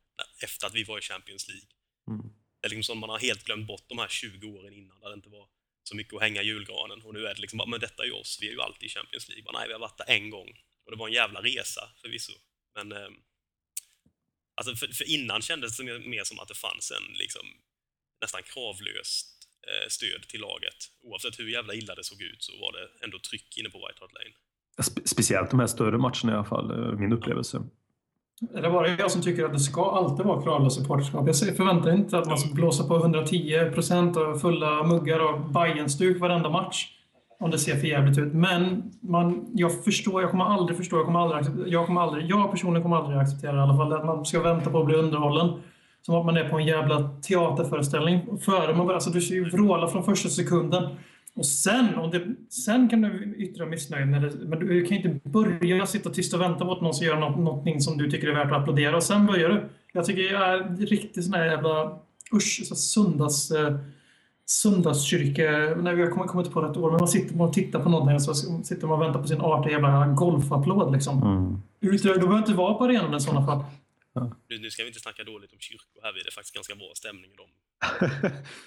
efter att vi var i Champions League. Mm. Det är liksom som man har helt glömt bort de här 20 åren innan där det inte var så mycket att hänga i julgranen. Och nu är det liksom bara, men detta är ju oss, vi är ju alltid i Champions League. Bara, nej, vi har varit där en gång. Och det var en jävla resa förvisso. Men eh, alltså för, för innan kändes det mer som att det fanns en liksom nästan kravlöst eh, stöd till laget. Oavsett hur jävla illa det såg ut så var det ändå tryck inne på White Hart Lane. Spe- Speciellt de här större matcherna i alla fall, eh, min upplevelse. Är det bara jag som tycker att det ska alltid vara kravlöst supporterskap? Jag förväntar inte att man ska blåsa på 110 procent och fulla muggar och Bajen-stuk varenda match. Om det ser för jävligt ut. Men man, jag förstår, jag kommer aldrig förstå, jag kommer aldrig, acceptera- jag, kommer aldrig, jag personligen kommer aldrig acceptera i alla fall att man ska vänta på att bli underhållen. Som att man är på en jävla teaterföreställning. Före man börjar, alltså du ska ju vråla från första sekunden. Och sen, om det, sen kan du yttra missnöje, men du kan inte börja sitta tyst och vänta på att någon ska göra något, någonting som du tycker är värt att applådera och sen börjar du. Jag tycker jag är riktigt sån här jävla, usch, så söndags, eh, söndagskyrka, när vi har kommit, kommit på rätt år, men man sitter och tittar på någonting och så sitter man och väntar på sin artiga jävla golfapplåd liksom. Mm. Ut- Du behöver inte vara på arenan i sådana fall. Nu, nu ska vi inte snacka dåligt om kyrkor, här är det faktiskt ganska bra stämning i dem. *laughs*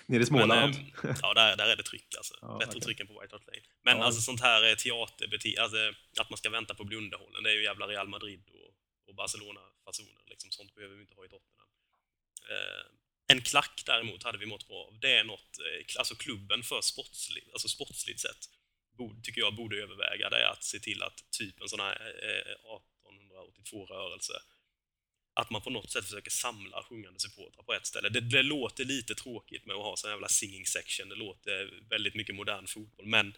Nere i Men, Småland. eh, ja, där, där är det tryck alltså. Ja, Bättre okej. tryck än på White Hart Lane. Men Ja. alltså sånt här eh, teaterbeteende, alltså, att man ska vänta på att bli underhållen, det är ju jävla Real Madrid och, och Barcelona-fasoner. Liksom, sånt behöver vi inte ha i Tottenham. Eh, en klack däremot hade vi mått bra av. Det är något, eh, alltså klubben för sportsligt, alltså sportsligt sett, borde, tycker jag borde överväga, det är att se till att typ en sån här eh, 1882-rörelse att man på något sätt försöker samla sjungande supportrar på ett ställe. Det, det låter lite tråkigt med att ha sån jävla singing section, det låter väldigt mycket modern fotboll, men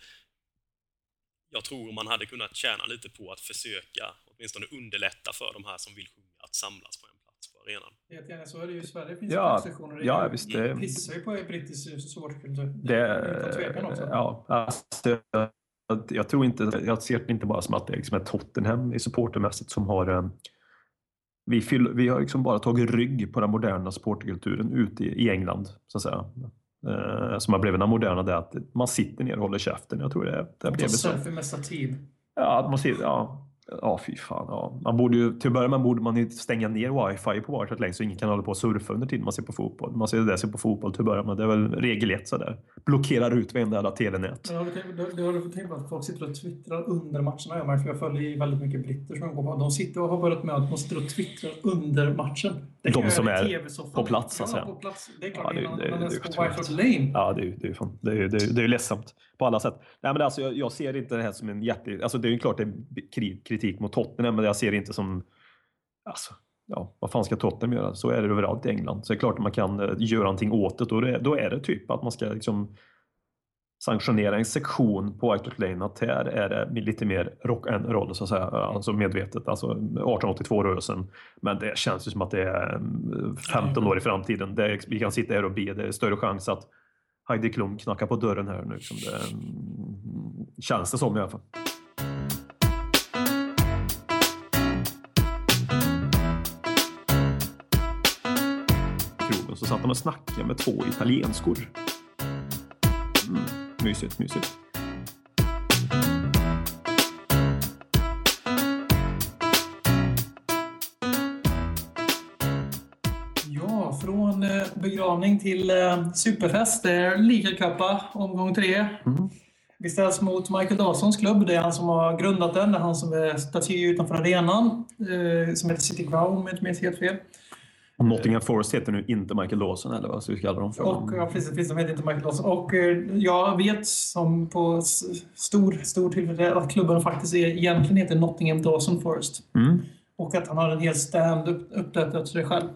jag tror man hade kunnat tjäna lite på att försöka åtminstone underlätta för de här som vill sjunga att samlas på en plats på arenan. Jättegärna, så är det ju i Sverige. finns Ja, det sektioner. ja, visst, det- pissar ju på brittisk supporterkultur. Det, Utan tvekan också. ja, alltså, jag, jag tror inte, jag ser det inte bara som att det liksom är Tottenham i supportermässigt som har eh, vi, fyll, vi har liksom bara tagit rygg på den moderna supporterkulturen ute i, i England, så att säga. Eh, som har blivit den moderna, det är att man sitter ner och håller käften. Jag tror det, det blev så. selfie mesta tid. Ja, man ser, ja, ja, fy fan. Ja. Man borde ju, till att börja med borde man ju stänga ner wifi på vart länge så ingen kan hålla på och surfa under tiden man ser på fotboll. Man ser det där ser på fotboll till att börja med. Det är väl regel ett sådär. Blockerar ut varenda jävla telenät. Men har du tänkt på att folk sitter och twittrar under matcherna? Jag för jag följer väldigt mycket britter som går på. De sitter och har börjat med att de sitter och twittrar under matchen. Det De som är på plats, så att Ja, på plats. Det är klart, Ja, det- det- det det det det det ju- det är ju ledsamt på alla sätt. Nej, men alltså, jag, jag ser inte det här som en jätte... Alltså, det är ju klart det är kri- kritik mot Tottenham, men jag ser det inte som... Alltså, ja, vad fan ska Tottenham göra? Så är det överallt i England. Så det är klart att man kan eh, göra någonting åt det. Och det, då är det typ att man ska liksom sanktionera en sektion på White Hart Lane att här är det lite mer rock and roll så att säga. Alltså medvetet, alltså 1882-rörelsen. Men det känns ju som att det är mm, 15 år i framtiden. Det vi kan sitta här och be. Det är större chans att Heidi Klum knackar på dörren här nu. Liksom det, mm, känns det som i alla fall. krogen så satt han och snackade med två italienskor. Mm, mysigt, mysigt. Begravning till eh, superfest. Det är ligacuppa, omgång tre. Mm. Vi ställs mot Michael Dawsons klubb. Det är han som har grundat den. Det är han som är staty utanför arenan. Eh, som heter City Ground om jag inte minns helt fel. Och Nottingham Forest heter nu inte Michael Dawson eller vad ska vi kalla dem för? Och, ja, precis, precis, de heter inte Michael Dawson. Och eh, jag vet som på stor, stor tillfällighet att klubben faktiskt är, egentligen heter Nottingham Dawson Forest. Mm. Och att han har en hel stand upp, upprättad till sig själv.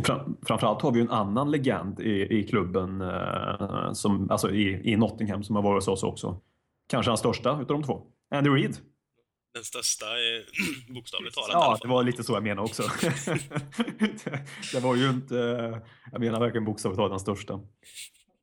Och fram, framförallt har vi en annan legend i, i klubben, eh, som, alltså i, i Nottingham, som har varit hos oss också. Kanske hans största utav de två. Andy Reid. Den största, eh, *clears throat* bokstavligt talat. Ja, det var lite så jag menade också. det, *laughs* det var ju inte, jag menar verkligen bokstavligt talat den största.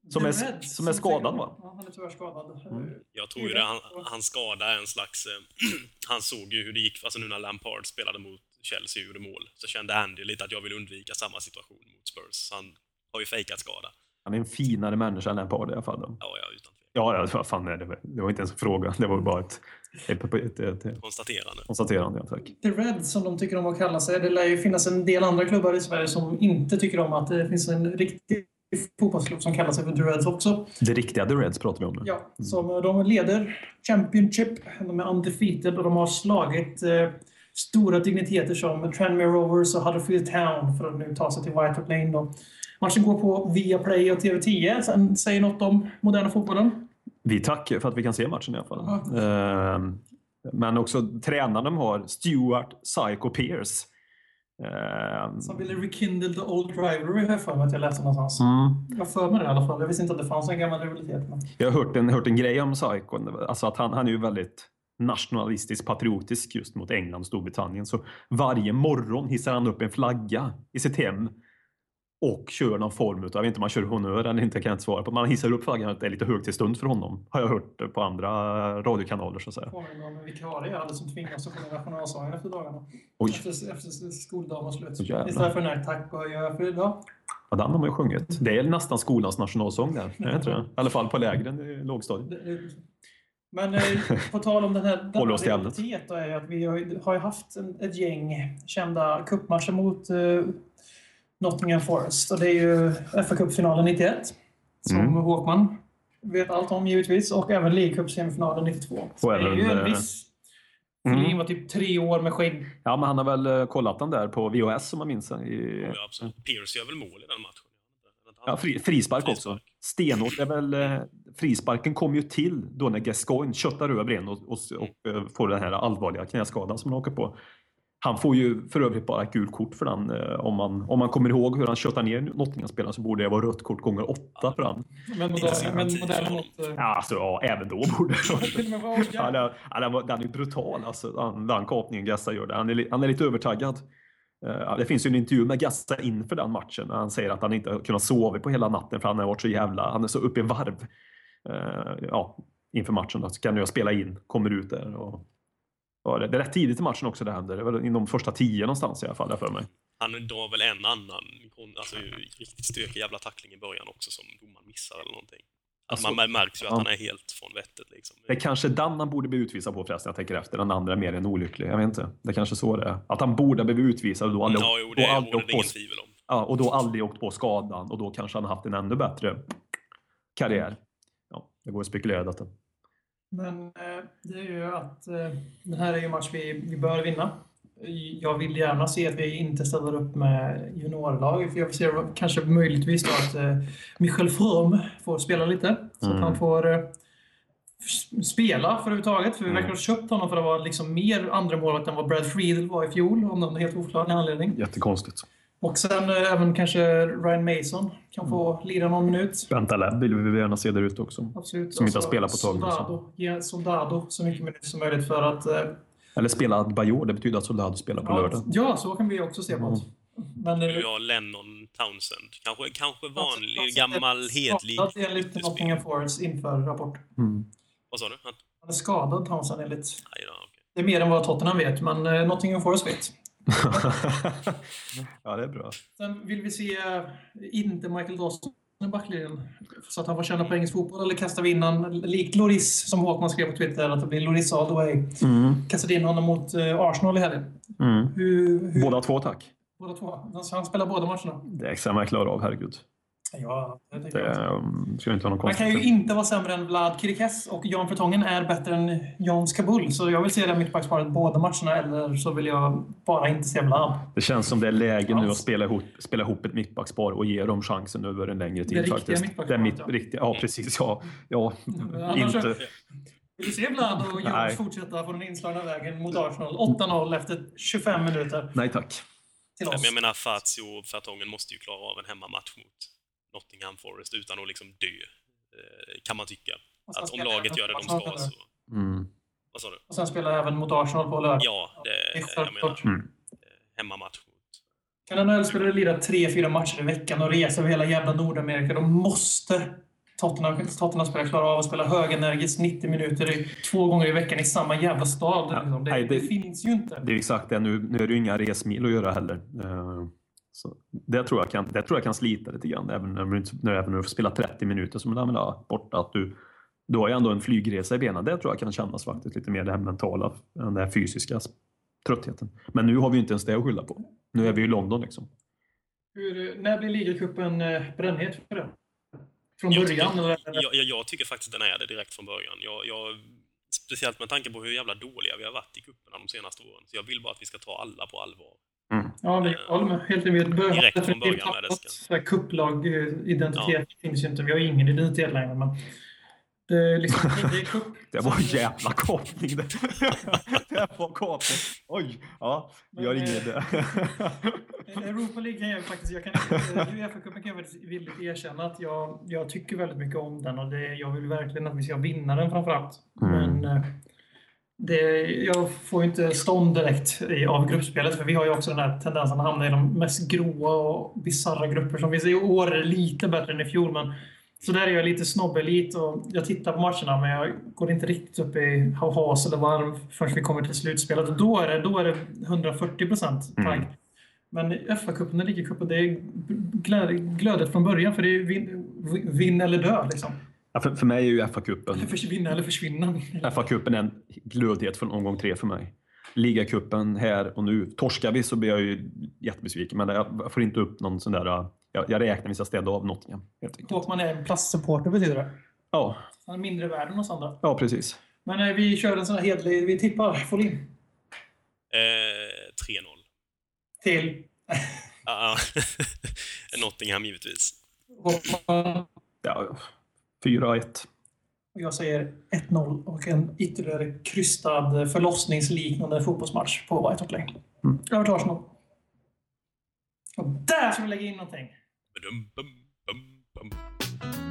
Som är, som är skadad va? Ja, han är tyvärr skadad. Mm. Jag tror ju det, han, han skada är en slags... Eh, *clears throat* han såg ju hur det gick, alltså nu när Lampard spelade mot Chelsea gjorde mål, så kände Andy lite att jag vill undvika samma situation mot Spurs. Han har ju fejkat skada. Han är en finare människa än Lampard i alla fall. Ja, ja, utan tvekan. Ja, ja, fan är det? Det var inte ens en fråga. Det var bara ett, ett, ett, ett, ett Konstaterande. konstaterande. Ja, tack. The Reds som de tycker om att kalla sig. Det lär ju finnas en del andra klubbar i Sverige som inte tycker om att det finns en riktig fotbollsklubb som kallar sig för The Reds också. Det riktiga The Reds pratar vi om nu. Ja, som eh, de leder Championship. De är undefeated och de har slagit eh, stora digniteter som Tranmere Rovers och Huddersfield Town för att nu ta sig till White Hart Lane. Då. Matchen går på Viaplay och TV10. Sen säger något om moderna fotbollen. Vi tackar för att vi kan se matchen i alla fall. Ehm, Men också tränaren de har, Stuart Psycho Pierce. Ehm, Som ville rekindle the old rivalry har jag för mig att jag läste någonstans. Mm. Jag för mig det i alla fall. Jag visste inte att det fanns en gammal rivalitet. Men... Jag har hört en, hört en grej om Psycho, alltså att han, han är ju väldigt nationalistisk, patriotisk just mot England och Storbritannien. Så varje morgon hissar han upp en flagga i sitt hem och kör någon form utav, jag vet inte om man kör honör eller inte, kan jag inte svara på. Man hissar upp flaggan att det är lite högtidsstund för honom. Har jag hört på andra radiokanaler så att säga. påminner om en vikarie hade som tvingas att sjunga nationalsången efter dagarna. Oj. Efter, efter skoldagen slut. Jävlar. Istället för nej tack och jag för idag. Ja, den har man ju sjungit. Det är nästan skolans nationalsång där. Är det inte det? I alla fall på lägren i lågstadiet. Men eh, *laughs* på tal om den här rivalitet är att vi har, ju- har ju haft en, ett gäng kända cupmatcher mot eh, Nottingham Forest. Och det är ju FA-cupfinalen 91 som Mm. Håkman vet allt om givetvis. Och även League Cup-semifinalen 92. Så Och det är även, ju en eh, viss... mm. Fyllin var typ tre år med skägg. Ja, men han har väl eh, kollat den där på VHS som man minns den. I, Ja, absolut. Pierce gör väl mål i den matchen? Ja, fri, frispark också. Stenhårt är väl... Eh, frisparken kom ju till då när Gascoigne köttar över en och, och, och eh, får den här allvarliga knäskadan som han åker på. Han får ju för övrigt bara ett gult kort för den. Eh, om, man, om man kommer ihåg hur han köttar ner Nottingham-spelaren så borde det vara rött kort gånger åtta för den. Men, Inte modell, men sympati för däremot... eh, Ja, alltså, ja, även då borde det vara *laughs* Ja, den, den, är brutal, alltså, den, den kapningen Gassa gör. Det. Han, är, han är lite övertaggad. Eh, det finns ju en intervju med Gassa inför den matchen. När han säger att han inte har kunnat sova på hela natten för han har varit så jävla... Han är så uppe i varv. Eh, ja, inför matchen. Då. Så kan jag spela in, kommer ut där. Och, ja, det, är rätt tidigt i matchen också det händer. Det är väl inom första tio någonstans i alla fall, för mig. Han drar väl en annan alltså, riktigt stökig jävla tackling i början också som domaren missar eller någonting. Alltså, man märks ju att ja. han är helt från vettet liksom. Det är kanske den han borde bli utvisad på förresten, jag tänker efter. Den andra är mer än olycklig. Jag vet inte. Det är kanske så det är. Att han borde ha blivit utvisad och då aldrig, Ja, jo, då det aldrig råder åkt på tvivel om. Ja, och då aldrig åkt på skadan och då kanske han haft en ännu bättre karriär. Ja, det går att spekulera i detta. Men eh, det är ju att eh, det här är ju en match vi, vi bör vinna. Jag vill gärna se att vi inte ställer upp med juniorlag. För jag ser kanske möjligtvis då att eh, Michel From får spela lite. Så att Mm. han får eh, spela för överhuvudtaget. För vi Mm. verkar ha köpt honom för att vara liksom mer andra målet än vad Brad Friedel var i fjol. Om någon helt oförklarlig anledning. Jättekonstigt. Och sen eh, även kanske Ryan Mason kan få lira någon minut. Vänta Lab vill vi gärna se där ute också. Absolut. Som inte har så spelat på ett tag. Soldado. Ge Soldado så mycket minuter som möjligt för att... Eller spela Bajor, det betyder att Soldado spelar på lördag. Ja, så kan vi också se på Mm. det. Men eh, Ja, Lennon Townsend. Kanske, kanske vanlig, alltså, gammal, det- hedlig... skadad Enligt Nottingham Forest inför rapport. Mm. Vad sa du? Han- Han är skadad, Townsend, enligt... Då, okej. Det är mer än vad Tottenham vet, men eh, Nottingham Forest vet. *laughs* ja, det är bra. Sen vill vi se eh, inte Michael Dawson backlinjen. Så att han får känna på engelsk fotboll. Eller kastar vi in han likt Loris, som Håkman skrev på Twitter, att det blir Loris all the way. Mm. Kastade in honom mot eh, Arsenal i helgen. Mm. Hur, hur, Båda två tack. båda två. Han spelar båda matcherna. Det ska man klara av, herregud. Ja, det tycker Det jag um, ska inte vara någon Han kan ju inte vara sämre än Vlad Kirikes och Jan Vertongen är bättre än Jan Skabul. Så jag vill se det mittbacksparet båda matcherna eller så vill jag bara inte se Vlad. Det känns som det är läge nu att spela ihop, spela ihop ett mittbackspar och ge dem chansen över en längre tid. riktiga faktiskt. Det är mitt ja. riktiga, ja precis. Ja, ja inte. Vill du se Vlad och Nej. Jan fortsätta på den inslagna vägen mot Arsenal? 8-0 efter 25 minuter Nej tack. till oss. men jag menar, Fazio och Fertongen måste ju klara av en hemmamatch mot Nottingham Forest utan att liksom dö, eh, kan man tycka. Att om laget gör det de ska så... Mm. Vad sa du? Och sen spelar jag även mot Arsenal på lördag. Ja, det, Det är jag menar. Mm. hemmamatch. mot- Kan NHL-spelare lira tre, fyra matcher i veckan och resa över hela jävla Nordamerika, då måste Tottenham, Tottenham-spelare klara av att spela högenergiskt 90 minuter i, två gånger i veckan i samma jävla stad. Ja, liksom. det, nej, det- det finns ju inte. Det är exakt det. Nu, nu är det ju inga resmil att göra heller. Eh, Så det, tror jag kan, det tror jag kan slita lite grann. Även när du, när, även när du får spela 30 minuter som du har borta. Att du, du har ju ändå en flygresa i benen. Det tror jag kan kännas faktiskt lite mer det här mentala än den här fysiska tröttheten. Men nu har vi ju inte ens det att skylla på. Nu är vi i London liksom. Hur, när blir ligacupen eh, brännhet för det? Från Jag början? tycker, eller? jag, jag, jag tycker faktiskt att den är det direkt från början. Jag, jag, speciellt med tanke på hur jävla dåliga vi har varit i cuperna de senaste åren. Så jag vill bara att vi ska ta alla på allvar. Ja, vi håller med. Helt enkelt. Vi har Direkt från definitivt början det ska- Cupplag-identitet finns ju inte. Vi har ingen identitet längre. Men det, är liksom, *laughs* det är. Det var en jävla kapning *laughs* det. det var kapning. Oj, ja. Vi har Men, inget... *laughs* Europa League kan jag faktiskt, jag kan, eh, Uefa-cupen kan jag faktiskt villigt erkänna att jag, jag tycker väldigt mycket om den och det, jag vill verkligen att vi ska vinna den framförallt. Mm. Men eh, det, jag får ju inte stånd direkt i, av gruppspelet för vi har ju också den här tendensen att hamna i de mest gråa och bisarra grupper som finns. I år är det lite bättre än i fjol men så där är jag lite snobbelit och jag tittar på matcherna men jag går inte riktigt upp i has eller varv förrän vi kommer till slutspelet. Och då är det, då är det 140 procent tagg. Mm. Men FA-cupen och ligacupen, det är glöd, glödet från början för det är vinn, vinn eller dö liksom. Ja, för, för mig är ju FA-cupen Eller försvinna eller försvinna. FA-cupen är en glödhet från omgång tre för mig. Ligacupen här och nu. Torskar vi så blir jag ju jättebesviken, men jag får inte upp någon sån där... Jag, jag räknar med att städa av Nottingham. Enkelt. Håkman är en plastsupporter betyder det. Ja, Han är mindre värd än oss andra. ja, precis. Men eh, vi kör en sån här hedlig, vi tippar Folin Eh, 3-0. till Ja, *laughs* Nottingham givetvis. Ja, 4-1. Och Jag säger 1-0 och en ytterligare krystad förlossningsliknande fotbollsmatch på White Hart Lane. Mm. Över till Arsenal. Och där ska vi lägga in någonting. Badum, bum, bum, bum.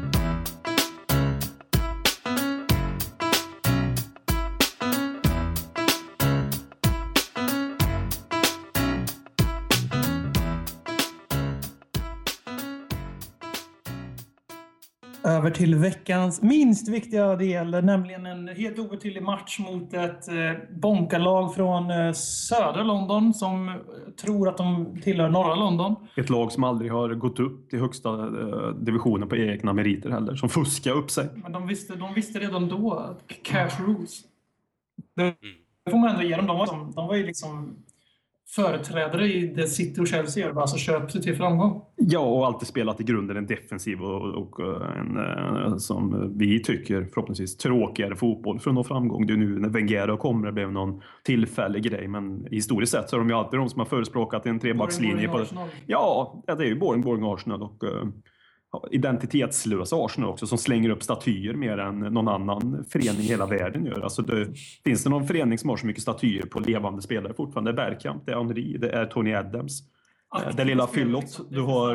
Över till veckans minst viktiga del, nämligen en helt obetydlig match mot ett eh, bonkarlag från eh, södra London som eh, tror att de tillhör norra London. Ett lag som aldrig har gått upp till högsta divisionen på egna meriter heller. Som fuskar upp sig. Men de visste, de visste redan då att cash rules. Det får man ändå ge dem. De var, som- de var ju liksom företrädare i det City och Chelsea gör, alltså köp sig till framgång. Ja, och alltid spelat i grunden en defensiv och, och eh, en, eh, som vi tycker förhoppningsvis tråkigare fotboll för att nå framgång. Det är nu när Wenger kommer det blev någon tillfällig grej, men historiskt sett så är de ju alltid de som har förespråkat en trebackslinje. Boring, På, boring Arsenal. ja, det är ju boring, boring Arsenal och eh, identitetslösa Arsenal också som slänger upp statyer mer än någon annan förening i hela världen gör. Alltså det, finns det någon förening som har så mycket statyer på levande spelare fortfarande? Det är Bergkamp, det är Henri, det är Tony Adams. Aktiva det lilla fyllot. liksom. Du har-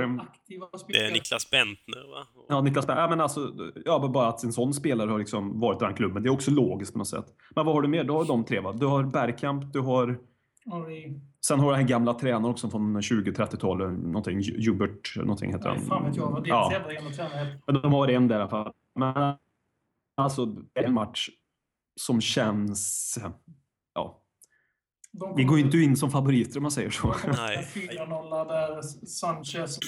Det är Niklas Bentner, va? Ja, Niklas Berg. Ja, men alltså, ja, bara att en sån spelare har liksom varit i den klubben. Det är också logiskt på något sätt. Men vad har du mer? Du har de tre va? Du har Bergkamp, du har... Henry. Sen har du den gamla tränaren också från 20-30-talet. Någonting, Hubert, någonting heter Nej, han. fan vet jag det är. Ja. Ja. jävla gamla tränare. Men De har en där i alla fall. Men alltså, en match som känns... De Vi går inte in som favoriter om man säger så. Nej. 4-0 där Sanchez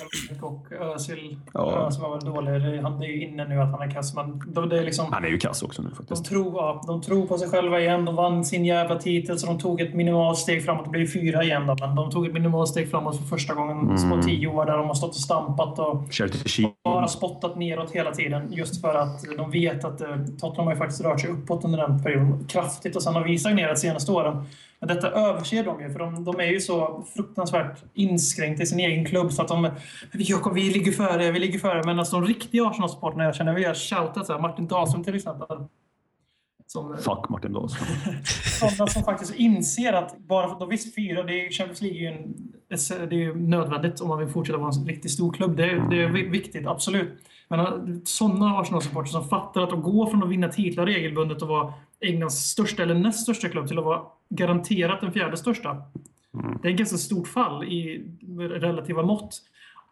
och Özil. Ja. Özil var väl dålig. Han är ju inne nu att han är kass, men de, det är liksom... Han är ju kass också nu De faktiskt. tror, ja, de tror på sig själva igen. De vann sin jävla titel, så de tog ett minimalt steg framåt. Det blev fyra igen då, men de tog ett minimalt steg framåt för första gången Mm. på tio år där de har stått och stampat och Sheep. bara spottat neråt hela tiden. Just för att de vet att eh, Tottenham har ju faktiskt rört sig uppåt under den perioden kraftigt och sen har vi stagnerat de senaste åren. Men detta överser de ju, för de, de är ju så fruktansvärt inskränkta i sin egen klubb så att de... Jakob, vi ligger före, vi ligger före. Men alltså de riktiga Arsenal-supportrarna jag känner, vi har shoutat så här, Martin Dahlström till exempel. Som, Fuck Martin Dahlsson. *laughs* sådana som faktiskt inser att bara för att de visst fyra, det är, Champions League är ju en, det är nödvändigt om man vill fortsätta vara en riktigt stor klubb. Det är, det är vi- viktigt, absolut. Men sådana Arsenal-supportrar som fattar att att gå från att vinna titlar regelbundet och vara Englands största eller näst största klubb till att vara garanterat den fjärde största. Mm. Det är ett ganska stort fall i relativa mått.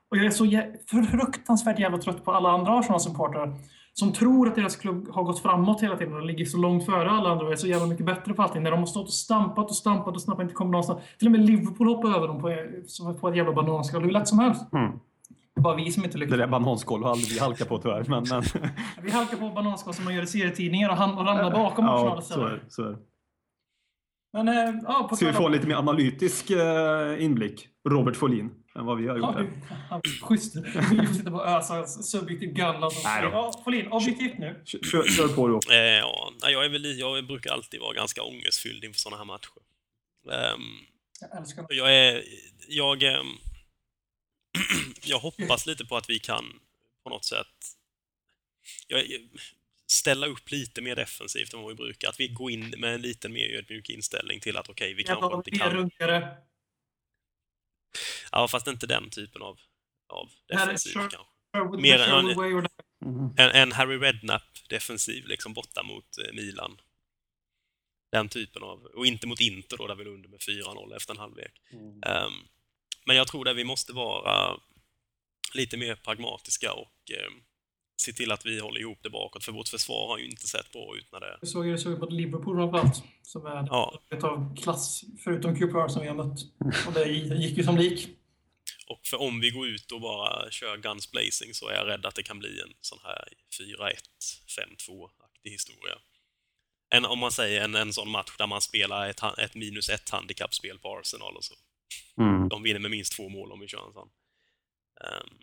Och jag är så jä- fruktansvärt jävla trött på alla andra Arsenal-supportrar som tror att deras klubb har gått framåt hela tiden och ligger så långt före alla andra och är så jävla mycket bättre på allting. När de har stått och stampat och stampat och snabbt inte kommer någonstans. Till och med Liverpool hoppar över dem på, som på ett jävla bananskal hur lätt som helst. Mm. Det bara vi som inte Det lyckas. där bananskål har aldrig vi halkat på tyvärr. Men, men, *laughs* Vi halkar på bananskal som man gör i serietidningar och, ramlar bakom ja, så är det. Så är det. Men eh, ja, på Ska vi få om- lite mer analytisk eh, inblick? Robert Folin än vad vi har gjort Ja, här. Schysst. Vi sitter bara och ösa subjektiv då. Ja, Folin, objektivt nu. Kör, kör, på då. Eh, ja, jag, är väl, jag brukar alltid vara ganska ångestfylld inför sådana här matcher. Ehm, Jag älskar det. jag är... Jag, ehm, *clears throat* jag hoppas lite på att vi kan på något sätt jag, ställa upp lite mer defensivt än vad vi brukar. Att vi går in med en lite mer ödmjuk inställning till att okej, vi kanske inte kan... runkare. Ja, fast inte den typen av, av defensiv Sher- kanske. Sherwood- Mer än- die. Mm. En, en Harry Redknapp-defensiv liksom borta mot eh, Milan. Den typen av... Och inte mot Inter då, där vi låg under med 4-0 efter en halvlek. Ehm, men jag tror att vi måste vara lite mer pragmatiska och ehm, se till att vi håller ihop det bakåt, för vårt försvar har ju inte sett bra ut när det... Vi såg ju det såg mot Liverpool framförallt. Som är Ja. ett av klass, förutom QPR som vi har mött. Och det gick ju som det gick. Och för om vi går ut och bara kör guns blazing så är jag rädd att det kan bli en sån här 4-1, 5-2-aktig historia. En, om man säger en, en sån match där man spelar ett, ett minus ett handikappspel på Arsenal och så. Mm. De vinner med minst två mål om vi kör en sån. Ehm,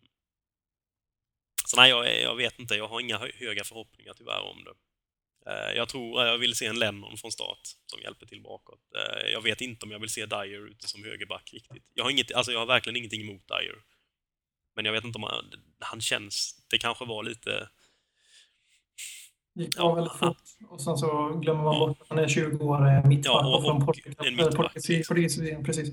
så nej, jag, jag vet inte. Jag har inga hö- höga förhoppningar tyvärr om det. Eh, jag tror jag vill se en Lennon från start som hjälper till bakåt. Eh, jag vet inte om jag vill se Dyer ute som högerback riktigt. Jag har, inget, alltså jag har verkligen ingenting emot Dyer. Men jag vet inte om han, han känns... Det kanske var lite... gick Ja, av väldigt fort. Och sen så glömmer man Ja. bort att han är 20 år, är mittback Ja, och- från och Portugal. en eh, mittback, Portugal- liksom. Portugal- Precis.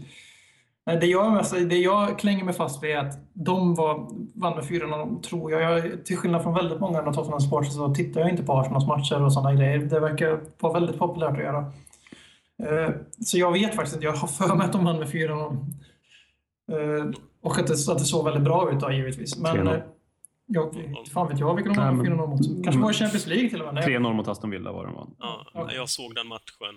Nej, Det jag, mest- det jag klänger mig fast vid är att de var, vann med 4-0, tror jag. jag. Till skillnad från väldigt många andra Tottenham supportrar så tittar jag inte på Arsenals matcher och sådana grejer. Det verkar vara väldigt populärt att göra. Eh, Så jag vet faktiskt inte. Jag har för mig att de vann med 4-0. Eh, Och att det, att det såg väldigt bra ut då, givetvis. Men 3-0. eh, jag, fan vet jag vilka de vann med 4-0 mot. Kanske var i Champions League till och med. Nej. 3-0 mot Aston Villa var det va? Ja. Jag såg den matchen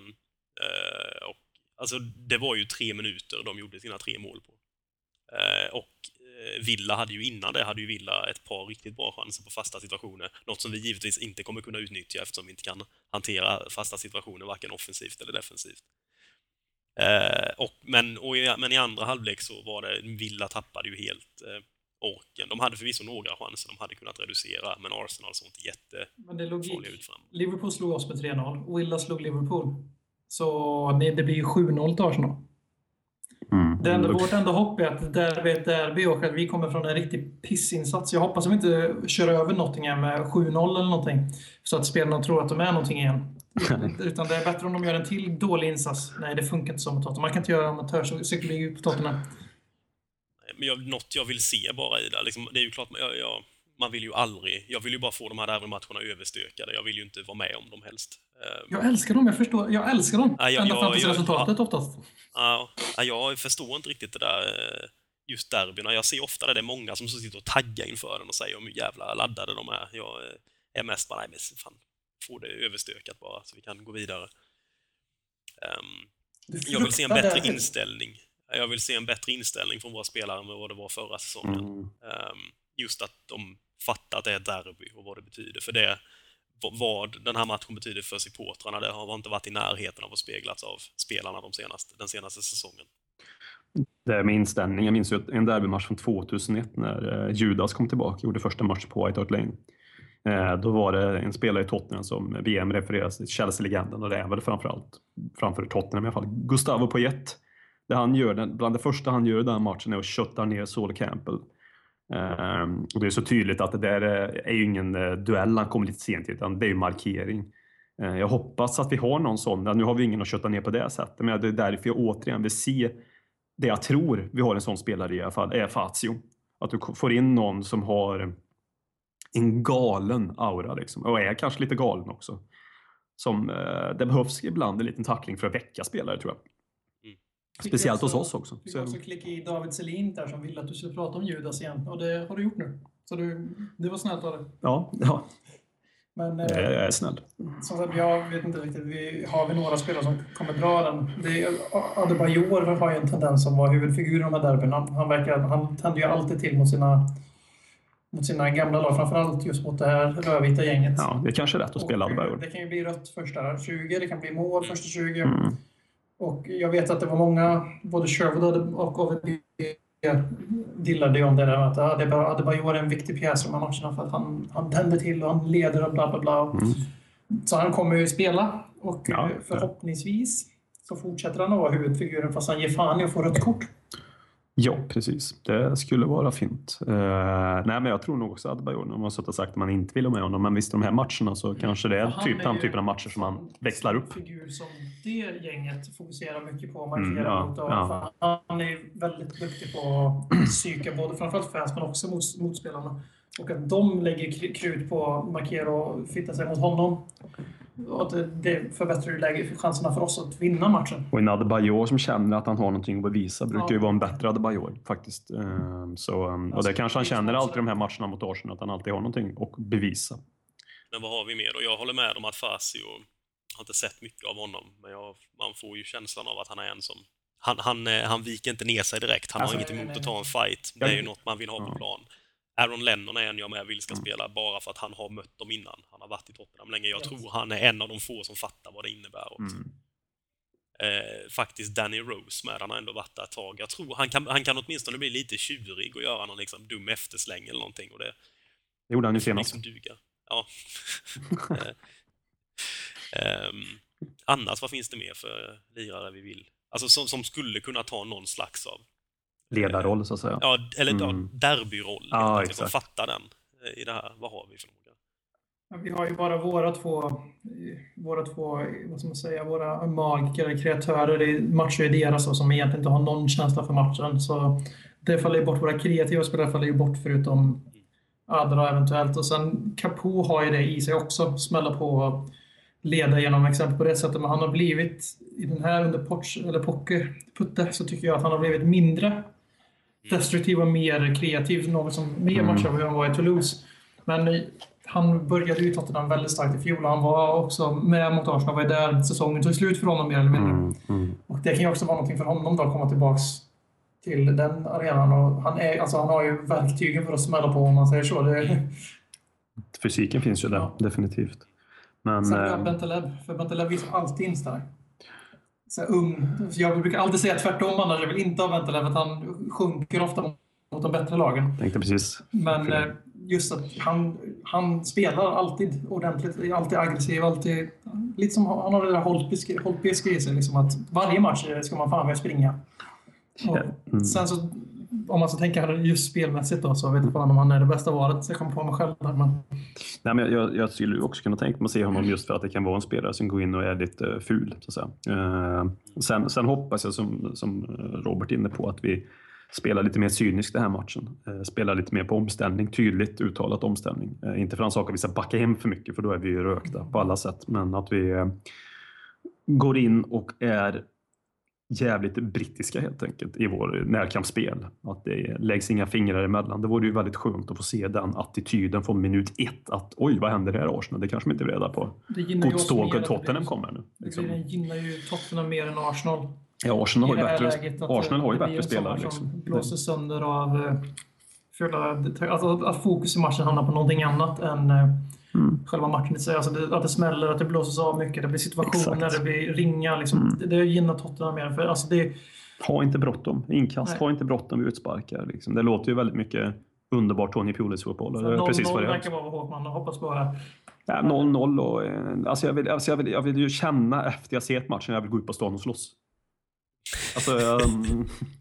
eh, och alltså, det var ju tre minuter de gjorde sina tre mål på. Eh, och eh, Villa hade ju innan det hade ju Villa ett par riktigt bra chanser på fasta situationer. Något som vi givetvis inte kommer kunna utnyttja eftersom vi inte kan hantera fasta situationer varken offensivt eller defensivt. Eh, och, men, och i, men i andra halvlek så var det, Villa tappade ju helt eh, orken. De hade förvisso några chanser de hade kunnat reducera, men Arsenal såg inte jättefarliga ut framåt. Liverpool slog oss med 3-0. Villa slog Liverpool. Så det, det blir ju 7-0 till Arsenal. Mm. Det enda, Mm. vårt enda hopp är att det derby är ett derby och att vi kommer från en riktig pissinsats. Jag hoppas att vi inte kör över Nottingham med 7-0 eller någonting. Så att spelarna tror att de är någonting igen. *laughs* Utan det är bättre om de gör en till dålig insats. Nej, det funkar inte så med Tottenham. Man kan inte göra amatörpsykologi på Tottenham. Men jag, något jag vill se bara i det, liksom, det är ju klart, jag, jag, man vill ju aldrig, jag vill ju bara få de här derbymatcherna överstökade. Jag vill ju inte vara med om dem helst. Eh, Jag älskar dem, jag förstår. Jag älskar dem. Ja, jag- Ända jag- fram till jag- resultatet oftast. Ja, ja, jag förstår inte riktigt det där eh, just derbyna. Jag ser ofta det, det är många som så sitter och taggar inför den och säger om hur jävla laddade de är. Jag eh, är mest bara, nej men fan, få det överstökat bara så vi kan gå vidare. Ehm, jag vill se en bättre inställning. Jag vill se en bättre inställning från våra spelare än vad det var förra säsongen. Mm. Ehm, just att de fatta att det är ett derby och vad det betyder. För det, vad- den här matchen betyder för supportrarna, det har inte varit i närheten av att speglas av spelarna de senaste, den senaste säsongen. Det är min inställning. Jag minns ju en derbymatch från 2001 när eh, Judas kom tillbaka och gjorde första matchen på White Hart Lane. Eh, då var det en spelare i Tottenham som VM refereras till, Chelsea-legenden och det är väl framförallt framför Tottenham i alla fall. Gustavo Poyet. Det han gör, bland det första han gör i den matchen är att kötta ner Sol Campbell. Ehm, och det är så tydligt att det där eh, är, ju ingen eh, duell han kommer lite sent utan det är ju markering. Ehm, jag hoppas att vi har någon sån. Nu har vi ingen att kötta ner på det sättet, men det är därför jag återigen vill se det jag tror vi har en sån spelare i alla fall, är Fazio. Att du får in någon som har en galen aura liksom. Och är kanske lite galen också. Som, eh, det behövs ibland en liten tackling för att väcka spelare tror jag. Speciellt hos oss också. Fick Så- också klicka i David Selin där som ville att du skulle prata om Judas igen. Och det har du gjort nu. Så du, det var snällt av dig. Ja, ja, Men jag eh, är jag är snäll. som sagt, jag vet inte riktigt. Vi, har vi några spelare som kommer dra den? Adebayor har ju en tendens som var huvudfigur i de här derbyna. Han, verkar, han tänder ju alltid till mot sina, mot sina gamla lag. Framförallt just mot det här rödvita gänget. Ja, det är kanske är rätt att spela Adebayor. Det kan ju bli rött första 20, det kan bli mål första 20. Mm. Och jag vet att det var många, både Sherwood och AVB, dillade ju om det där att Adebayor är en viktig pjäs i de här matcherna för att han, han tänder till och han leder och bla bla bla. Mm. Så han kommer ju spela och Ja, förhoppningsvis så fortsätter han att vara huvudfiguren fast han ger fan i att få rött kort. Ja, precis. Det skulle vara fint. Uh, nej, men jag tror nog också att Adebayor, om man suttit sagt att man inte vill ha med honom, men visst de här matcherna så kanske det är Han typ den typen av matcher som man växlar upp. Figur som det gänget fokuserar mycket på och Mm, markerar ja, mot. Ja. Han är väldigt duktig på att psyka både framförallt fans men också mot, motspelarna. Och att de lägger kr- krut på att markera och fitta sig mot honom. Och det, det förbättrar ju läge, chanserna för oss att vinna matchen. Och en Adebayor som känner att han har någonting att bevisa brukar Ja. ju vara en bättre Adebayor faktiskt. Eh, Så, um, och det Alltså, kanske han det känner alltid i de här matcherna mot Arsenal, att han alltid har någonting att bevisa. Men vad har vi mer då? Jag håller med om att Fasio har inte sett mycket av honom, men jag, man får ju känslan av att han är en som... Han, han, eh, han viker inte ner sig direkt. Han Alltså, har inget emot nej, att ta en fight. Det är ju något man vill ha på Ja. plan. Aaron Lennon är en jag med vill ska spela bara för att han har mött dem innan. Han har varit i Tottenham länge. Jag Yes. tror han är en av de få som fattar vad det innebär. också. Mm. Eh, faktiskt Danny Rose med. Han har ändå varit där ett tag. Jag tror han kan, han kan åtminstone bli lite tjurig och göra någon liksom dum eftersläng eller någonting. Och det, Det gjorde han ju senast. liksom duga. Ja. *laughs* Eh, ehm, annars, vad finns det mer för lirare vi vill? Alltså som, som skulle kunna ta någon slags av... Ledarroll så att säga. Ja, eller Mm. derbyroll. Ja, exakt. fattar den i det här. Vad har vi för några? Ja, Vi har ju bara våra två, våra två, vad ska man säga, våra magiker, kreatörer. Det matchar ju deras och som egentligen inte har någon känsla för matchen. Så det faller ju bort. Våra kreativa spelare faller ju bort förutom Adra eventuellt. Och sen Capo har ju det i sig också. Smälla på och leda genom exempel på det sättet. Men han har blivit, i den här under Poch, eller Pocke, Putte, så tycker jag att han har blivit mindre destruktiv och mer kreativ. Något som mer Mm. matchar vad han var i Toulouse. Men eh, han började ju Tottenham väldigt starkt i fjol. Han var också med mot Arsenal. var ju där säsongen tog slut för honom mer eller mindre. Mm, mm. Och det kan ju också vara någonting för honom då, att komma tillbaks till den arenan. Och han, är, alltså, han har ju verktygen för att smälla på om man säger så. Det, Fysiken finns ju där, definitivt. Men, Sen har eh, jag Bentaleb, för Bentaleb visar alltid instark. Så ung. Jag brukar alltid säga tvärtom annars. Jag vill inte ha Bentaleb, för att han sjunker ofta mot de bättre lagen. tänkte precis. Men eh, just att han, han spelar alltid ordentligt, alltid aggressiv, alltid... Lite som han har det där Holtbysk i sig, liksom att varje match ska man fan med springa. Och Mm. Sen så, om man så tänker just spelmässigt då, så vet jag fan om han är det bästa valet. Jag kommer på mig själv där, men... Nej, men jag, jag skulle också kunna tänka mig att se honom just för att det kan vara en spelare som går in och är lite eh, ful. Så att säga. Eh, sen, sen hoppas jag, som, som Robert är inne på, att vi spelar lite mer cyniskt den här matchen. Eh, spelar lite mer på omställning, tydligt uttalat omställning. Inte för den saken vi ska backa hem för mycket, för då är vi ju rökta på alla sätt. Men att vi går in och är jävligt brittiska helt enkelt i vår närkampsspel. Att det läggs inga fingrar emellan. Det vore ju väldigt skönt att få se den attityden från minut ett. Att oj, vad händer där i Arsenal? Det kanske man inte är reda på. Det gynnar att det Tottenham kommer nu. Det Liksom. blir- gynnar ju Tottenham mer än Arsenal. Ja, Arsenal har ju det här bättre, att Arsenal har ju det blir bättre spelare. Liksom. som blåses sönder av eh, fulla detaljer. Alltså att fokus i matchen hamnar på någonting annat än eh, Mm. själva matchen i sig. Alltså det, att det smäller, att det blåses av mycket, det blir situationer, Exakt. det blir ringar. Liksom. Mm. Det, det gynnar Tottenham mer. För, alltså det, Ha inte bråttom. Inkast, Nej. ha inte bråttom vid utsparkar. Liksom. Det låter ju väldigt mycket underbart Tony Pulis-fotboll. och Det är 0-0 precis vad det är. verkar vara vad Håkman hoppas på här. Ja, 0-0 och... eh, Alltså jag, vill, alltså jag, vill, jag vill ju känna efter jag sett matchen jag vill gå ut på stan och slåss. Alltså, um, *laughs*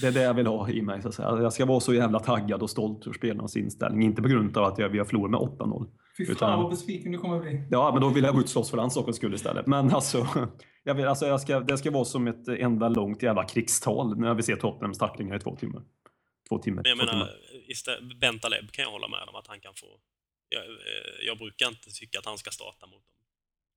det är det jag vill ha i mig. Så att säga. Jag ska vara så jävla taggad och stolt över spelarnas inställning. Inte på grund av att jag, vi har förlorat med 8-0. Fy fan Utan- vad besviken du kommer bli. Ja, men då vill jag gå ut och slåss för den sakens skull istället. Men alltså, *laughs* jag vill, alltså jag ska, det ska vara som ett enda långt jävla krigstal när vi ser Tottenhams tacklingar i två timmar. Två timmar. Men jag två menar, timmar. istället, Bentaleb kan jag hålla med om att han kan få... Jag, eh, jag brukar inte tycka att han ska starta mot dem,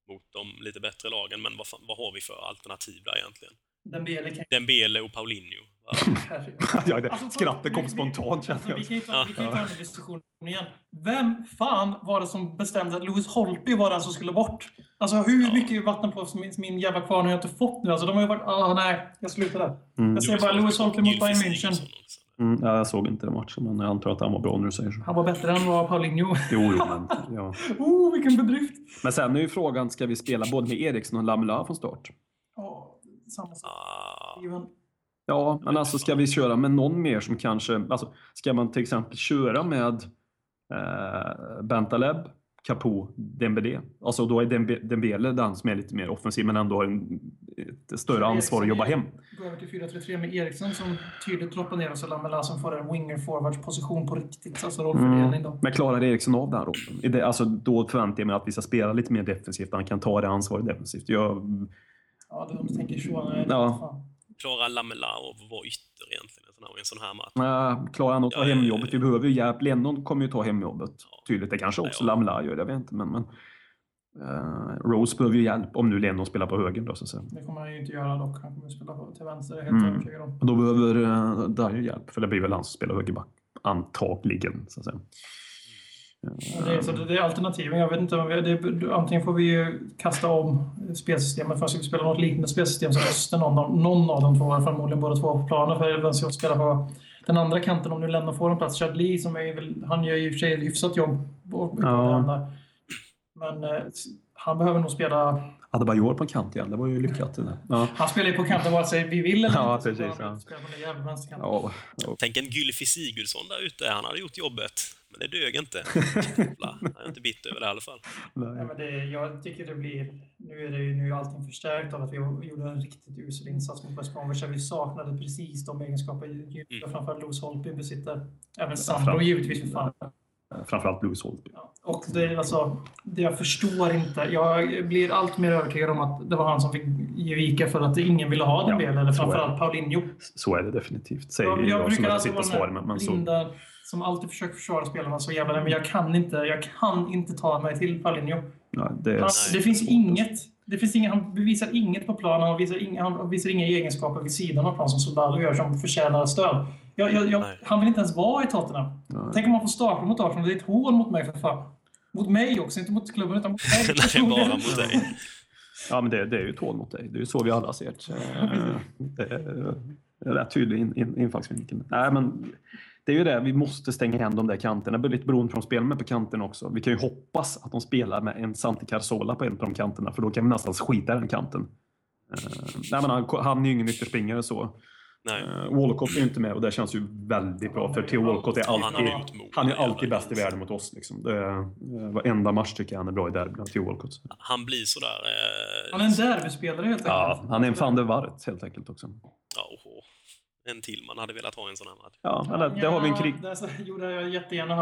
mot de lite bättre lagen, men vad, fan, vad har vi för alternativ där egentligen? Dembele kan Dembele och Paulinho. *laughs* Ja, det, Alltså, skrattet kom vi- spontant känner Alltså, vi jag. kan ju ta, vi kan ju ta den här diskussionen igen. Vem fan var det som bestämde att Louis Holtby var den som skulle bort? Alltså hur Ja. mycket vatten på min, min jävla kvarn har jag inte fått nu? Alltså de har ju varit... Ah, nej, jag slutar där. Mm. Jag säger bara Louis Holtby mot Bayern München. Mm, ja, jag såg inte den matchen, men jag antar att han var bra när du säger så. Han var bättre än vad Paulinho. Jo, jo, men, ja. *laughs* Oh, vilken bedrift! men sen är ju frågan, ska vi spela både med Eriksson och Lamela från start? Ja, samma sak. Ah, Steven. Ja, men alltså ska vi köra med någon mer som kanske... Alltså, ska man till exempel köra med eh, Bentaleb, Capo, Dembélé? Alltså då är Dembele den som är lite mer offensiv men ändå har en, ett större ansvar att jobba hem. Gå över till 4-3-3 med Eriksson som tydligt droppar ner och så Lamela som får en winger forwards position på riktigt. Alltså rollfördelning då. Men klarar Eriksson av den rollen? Alltså, då förväntar jag mig att vi ska spela lite mer defensivt. Han kan ta det ansvaret defensivt. Jag, Ja, de tänker så. Nej, Ja. fan. klarar Lamela att vara ytter egentligen i en sån här- i en sån här match? äh, klarar han att ta Ja, hemjobbet? Vi ja, behöver ju hjälp. Lennon kommer ju ta hemjobbet. Ja. Tydligt. Det kanske också Ja, ja. Lamela gör, jag vet inte. Men, men, eh, Rose behöver ju hjälp om nu Lennon spelar på höger. Då, så att säga. Det kommer han ju inte göra dock. Han kommer spela på- till vänster, det jag Mm. helt övertygad om. Då behöver uh, Dyer hjälp, för det blir väl han som spelar högerback. Antagligen, så att säga. Det är, så det är alternativen. Jag vet inte, vi- det, antingen får vi ju kasta om spelsystemet för att spela något liknande spelsystem så måste någon, av- någon av de två, förmodligen båda två på planen för vem ska spela på den andra kanten om nu Lennon får en plats. Chadli som är han gör ju i och för sig ett hyfsat jobb Ja. Men eh, han behöver nog spela... Adebayor på kant igen, det var ju lyckat. Ja. Han spelar ju på kanten vare sig vi vill eller Ja, inte. precis, ja. Ja, ja. Tänk en Gylfi Sigurdsson där ute, han hade gjort jobbet. Men det dög inte. *laughs* Jag är inte bitter över det i alla fall. Nej, Nej. men det, jag tycker det blir... Nu är, det, ju- nu är allting förstärkt av att vi gjorde en riktigt usel insats mot West Bromwich. Vi saknade precis de egenskaper mm. framförallt Louis Holtby besitter. Även Sandro givetvis för fan. Framförallt Louis Holtby. Och det, alltså, det jag förstår inte. Jag blir allt mer övertygad om att det var han som fick ge vika för att ingen ville ha den Ja. Eller så framförallt Paulinho. Så är det definitivt. Säger Jag, jag, jag brukar alltid vara här Men så, blinda som alltid försöker försvara spelarna så jävla men jag kan inte. Jag kan inte ta mig till Paulinho. ja, det är, Han, det finns inget. Det finns inget, han bevisar inget på planen. Han visar, inga, han visar inga egenskaper vid sidan av plan som Soldado gör som förtjänar stöd. Jag, jag, jag, han vill inte ens vara i Tottenham. Nej. Tänk om han får starta mot Arsenal. Det är ett hål mot mig för fan. Mot mig också, inte mot klubben utan mot *laughs* mig. Nej, bara mot dig. *laughs* ja, men det, det är ju ett hål mot dig. Det är ju så vi alla ser det. Eh, Det är det är rätt tydlig in, in, infallsvinkel. Nej, men det är ju det. Vi måste stänga igen de där kanterna. Det är lite beroende på de spelar med på kanten också. Vi kan ju hoppas att de spelar med en Santi Carzola på en av de kanterna, för då kan vi nästan skita i den kanten. Eh, nej, men han, han är ju ingen ytterspringare så. Nej. Uh, Walcott är inte med och det känns ju väldigt bra för Theo Walcott är han alltid, han är alltid bäst i världen mot oss. Liksom. Det är, eh, varenda match tycker jag han är bra i derbyn, Theo Walcott. Han blir sådär... Eh, Han är en derbyspelare helt enkelt. Ja, han är en van der Waart helt enkelt också. ja. En till man hade velat ha en sån här match. Ja, men det, det har vi en krig... Ja, det gjorde jag jättegärna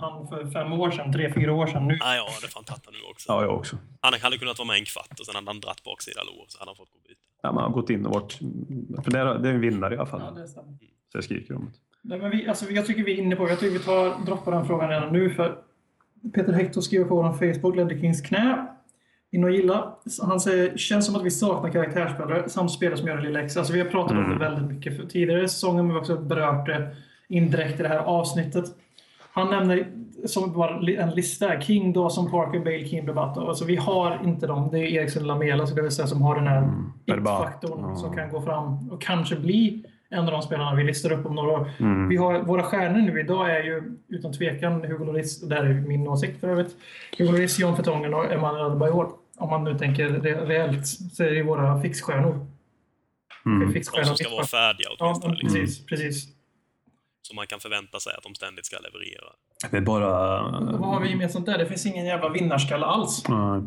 han för fem år sedan, tre, fyra år sedan. Nu Nej, ja, det fan tagit han nu också. Ja, jag också. Han hade kunnat vara med en kvart och sen hade han dratt baksida lår så hade han fått gå och byta. Ja, man har gått in och varit... För det är, det är en vinnare i alla fall. Ja, det stämmer. Så jag skriker om det. Nej, men vi, alltså, jag tycker vi är inne på Jag tycker vi tar, droppar den frågan redan nu. För Peter Hector skriver på vår Facebook, Ledder Kings knä. In och gilla. Han säger känns som att vi saknar karaktärsspelare samt spelare som gör det lilla extra. Alltså, vi har pratat om det väldigt mycket för tidigare säsonger, men vi har också berört det indirekt i det här avsnittet. Han nämner som bara en lista King, Dawson, Parker, Bale, Kim, Bebato. Alltså, vi har inte dem. Det är Eriksson Lamela, så det vill säga, som har den här Berbat. it-faktorn Ja. som kan gå fram och kanske bli en av de spelarna vi listar upp om några år. Mm. Vi har, våra stjärnor nu idag är ju utan tvekan Hugo Lloris, och det här är min åsikt för övrigt, Hugo Lloris, John Fertongen och Emanuel Adebayor. Om man nu tänker re reellt så är det våra fixstjärnor. Mm. Fixstjärnor De som ska vara färdiga Ja, men liksom. precis, precis. Så man kan förvänta sig att de ständigt ska leverera. Det är bara... Vad har vi gemensamt där? Det finns ingen jävla vinnarskalle alls. Nej.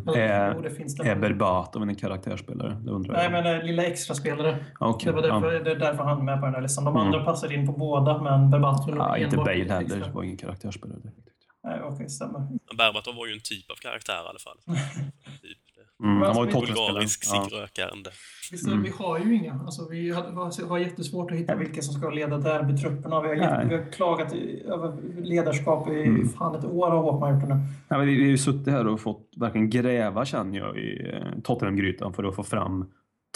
Det finns är det. Berbatov en karaktärsspelare? Det undrar Nej, jag. men eh, lilla extraspelare. Okej. Det var därför, Ja. det är därför han är med på den här listan. De Mm. andra passar in på båda, men Berbatov Ja, inte Bale heller. var ingen karaktärsspelare. direkt. Nej, okej, stämmer. Men Berbatov var ju en typ av karaktär i alla fall. *laughs* typ det. Mm, han var ju. Bulgarisk ciggrökande. Det, vi har ju inga. Alltså, vi har, har, jättesvårt att hitta vilka som ska leda derbytrupperna. Vi har, Nej. jätte- vi har klagat i, över ledarskap i Mm. fan ett år har Håkman gjort det nu. Ja, men vi vi har ju suttit här och fått verkligen gräva känner jag i eh, Tottenham-grytan för att få fram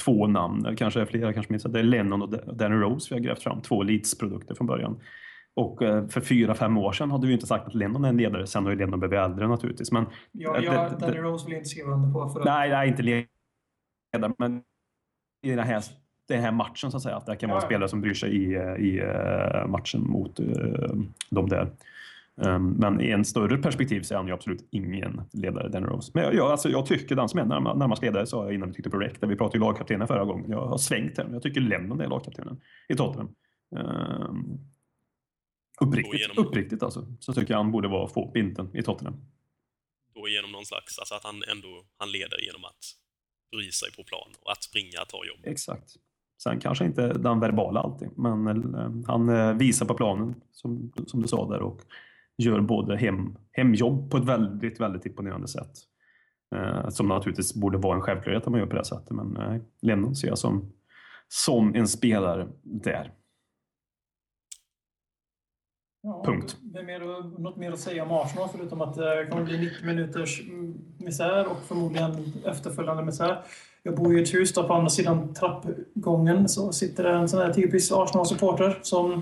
två namn. Kanske flera, kanske minst. Det är Lennon och Danny Rose vi har grävt fram. Två Leeds-produkter från början. Och eh, för fyra, fem år sedan hade vi inte sagt att Lennon är en ledare. Sen har ju Lennon blivit äldre naturligtvis. Men Det- jag, det- Danny Rose vill inte skriva under på. För nej, nej, inte ledare. Men i den här, den här matchen så att säga. Att det kan vara Ja, ja. spelare som bryr sig i, eh, i eh, matchen mot eh, de där. Um, men i en större perspektiv så är han ju absolut ingen ledare, Danny Rose. Men jag, jag, alltså, jag tycker den som är närma- närmast ledare sa jag innan vi tyckte på Rec, där vi pratade ju lagkaptenen förra gången. Jag har svängt här, jag tycker Lennon är lagkaptenen i Tottenham. Um, uppriktigt, igenom- uppriktigt alltså, så tycker jag han borde vara få binten i Tottenham. Då genom någon slags, alltså att han ändå, han leder genom att bry sig på plan och att springa, ta jobb. Exakt. Sen kanske inte den verbala alltid, men eh, han eh, visar på planen som, som du sa där och gör både hem, hemjobb på ett väldigt, väldigt imponerande sätt. Eh, som naturligtvis borde vara en självklarhet att man gör på det sättet, men eh, Lennon ser jag som, som en spelare där. Ja, Punkt. Mer, något mer att säga om Arsenal förutom att det kommer bli 90 minuters mm, misär och förmodligen efterföljande misär. Jag bor i ett hus där på andra sidan trappgången så sitter det en sån här typisk Arsenal-supporter som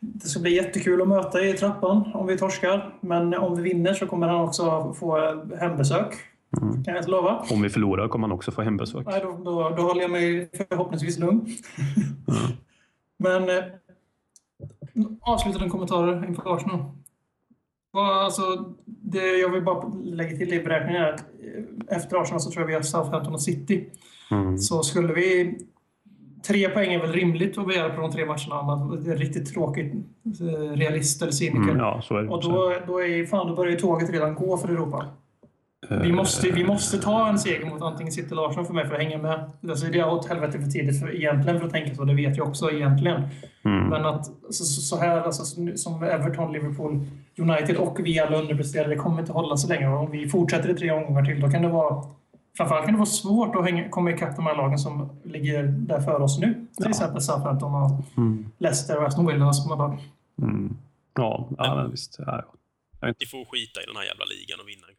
det ska bli jättekul att möta i trappan om vi torskar. Men om vi vinner så kommer han också få hembesök. Mm. Kan jag inte lova. Om vi förlorar kommer han också få hembesök. Nej, då, då, då håller jag mig förhoppningsvis lugn. *laughs* Men eh, avslutande kommentarer inför Arsenal. Alltså, det, jag vill bara lägga till det i beräkningen här. att, eh, Efter Arsenal så tror jag vi har Southampton och City. Mm. Så skulle vi... Tre poäng är väl rimligt att begära på de tre matcherna om man är riktigt tråkigt eh, realist eller cyniker. Mm, ja, är det. Och då, då, är, fan, då börjar ju tåget redan gå för Europa. Vi måste, vi måste ta en seger mot antingen City Arsenal för mig för att hänga med. Alltså det är åt helvete för tidigt för, egentligen för att tänka så, det vet jag också egentligen. Mm. Men att så, så här, alltså, som- Everton, Liverpool, United och vi alla underpresterade, det kommer inte hålla så länge. Om vi fortsätter i tre omgångar till, då kan det vara Framförallt kan det vara svårt att hänga, komma ikapp de här lagen som ligger där för oss nu. Till exempel Southampton och Mm. Leicester och Aston Villa. Som bara, Mm. Ja, ja, men visst. Ja, ja. Ni får skita i den här jävla ligan och vinna en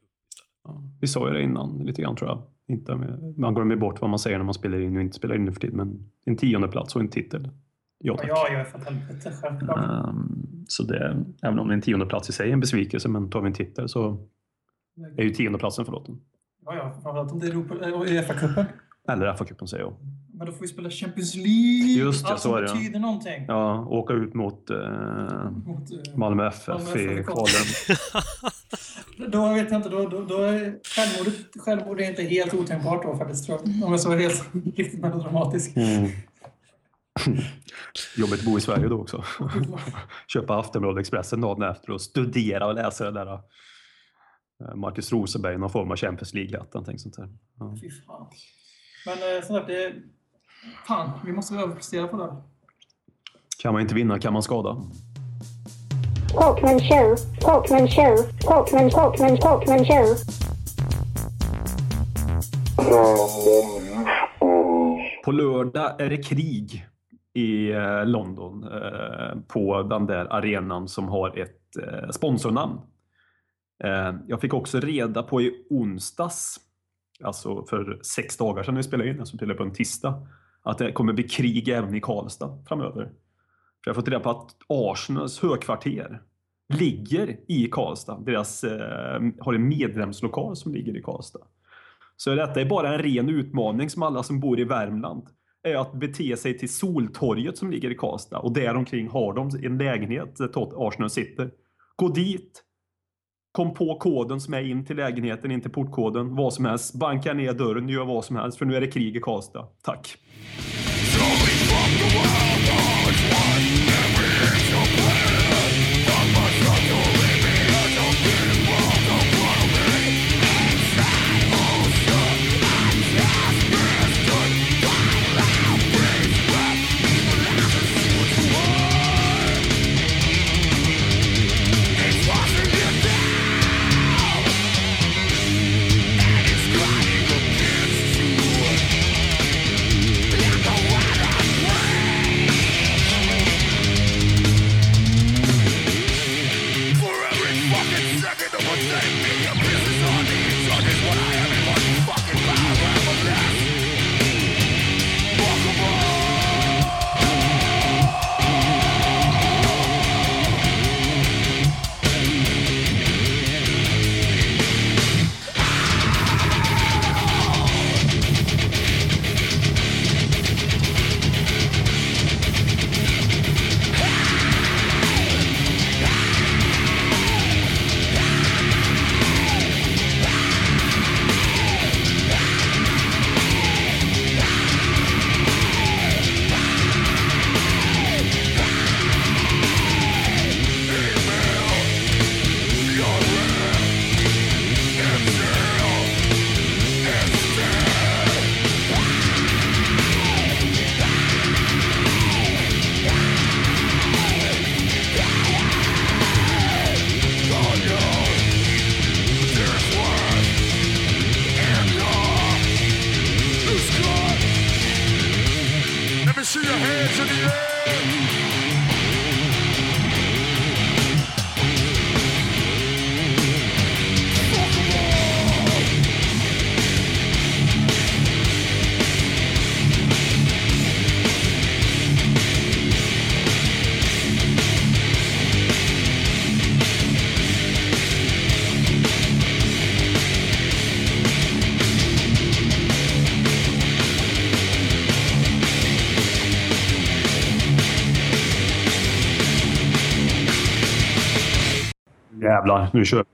vi sa ju det innan lite grann tror jag. Inte med, man glömmer bort vad man säger när man spelar in och inte spelar in nu för tiden. Men en tionde plats och en titel. Ja, tack. ja, jag är för helvete, självklart. Ehm, så det, även om en tionde plats i sig är en besvikelse, men tar vi en titel så är ju tionde platsen förlåten. Ja, ja, framförallt om det är Uefa-cupen. Eller FA-cupen säger jag. Men då får vi spela Champions League. Just det, Allt så är det, ja. betyder någonting. Ja, åka ut mot eh, Mot, eh, Malmö FF Malmö i FF i kvalen. *laughs* *laughs* Då vet jag inte, då, då, då är självmordet, självmord är inte helt otänkbart då faktiskt, tror jag. Om jag ska vara helt *laughs* riktigt melodramatisk. Mm. *laughs* Jobbigt att bo i Sverige då också. *laughs* Köpa Aftonbladet Expressen dagen efter och studera och läsa det där. eh, Marcus Rosenberg, någon form av Champions League-hatt, någonting sånt där. Ja. Fy fan. Men eh, som sagt, det... Fan, vi måste överprestera på det. Kan man inte vinna kan man skada. Talkman show, Talkman show, Talkman, Talkman, Talkman show. På lördag är det krig i eh, London eh, på den där arenan som har ett eh, sponsornamn. Jag fick också reda på i onsdags, alltså för sex dagar sedan när vi spelade in, alltså till och med på en tisdag, att det kommer bli krig även i Karlstad framöver. För jag har fått reda på att Arsenals högkvarter ligger i Karlstad. Deras eh, har en medlemslokal som ligger i Karlstad. Så detta är bara en ren utmaning som alla som bor i Värmland är att bete sig till Soltorget som ligger i Karlstad och däromkring har de en lägenhet där Arsenal sitter. Gå dit, kom på koden som är in till lägenheten, in till portkoden, vad som helst. Banka ner dörren, gör vad som helst för nu är det krig i Karlstad. Tack! Jävlar, nu kör.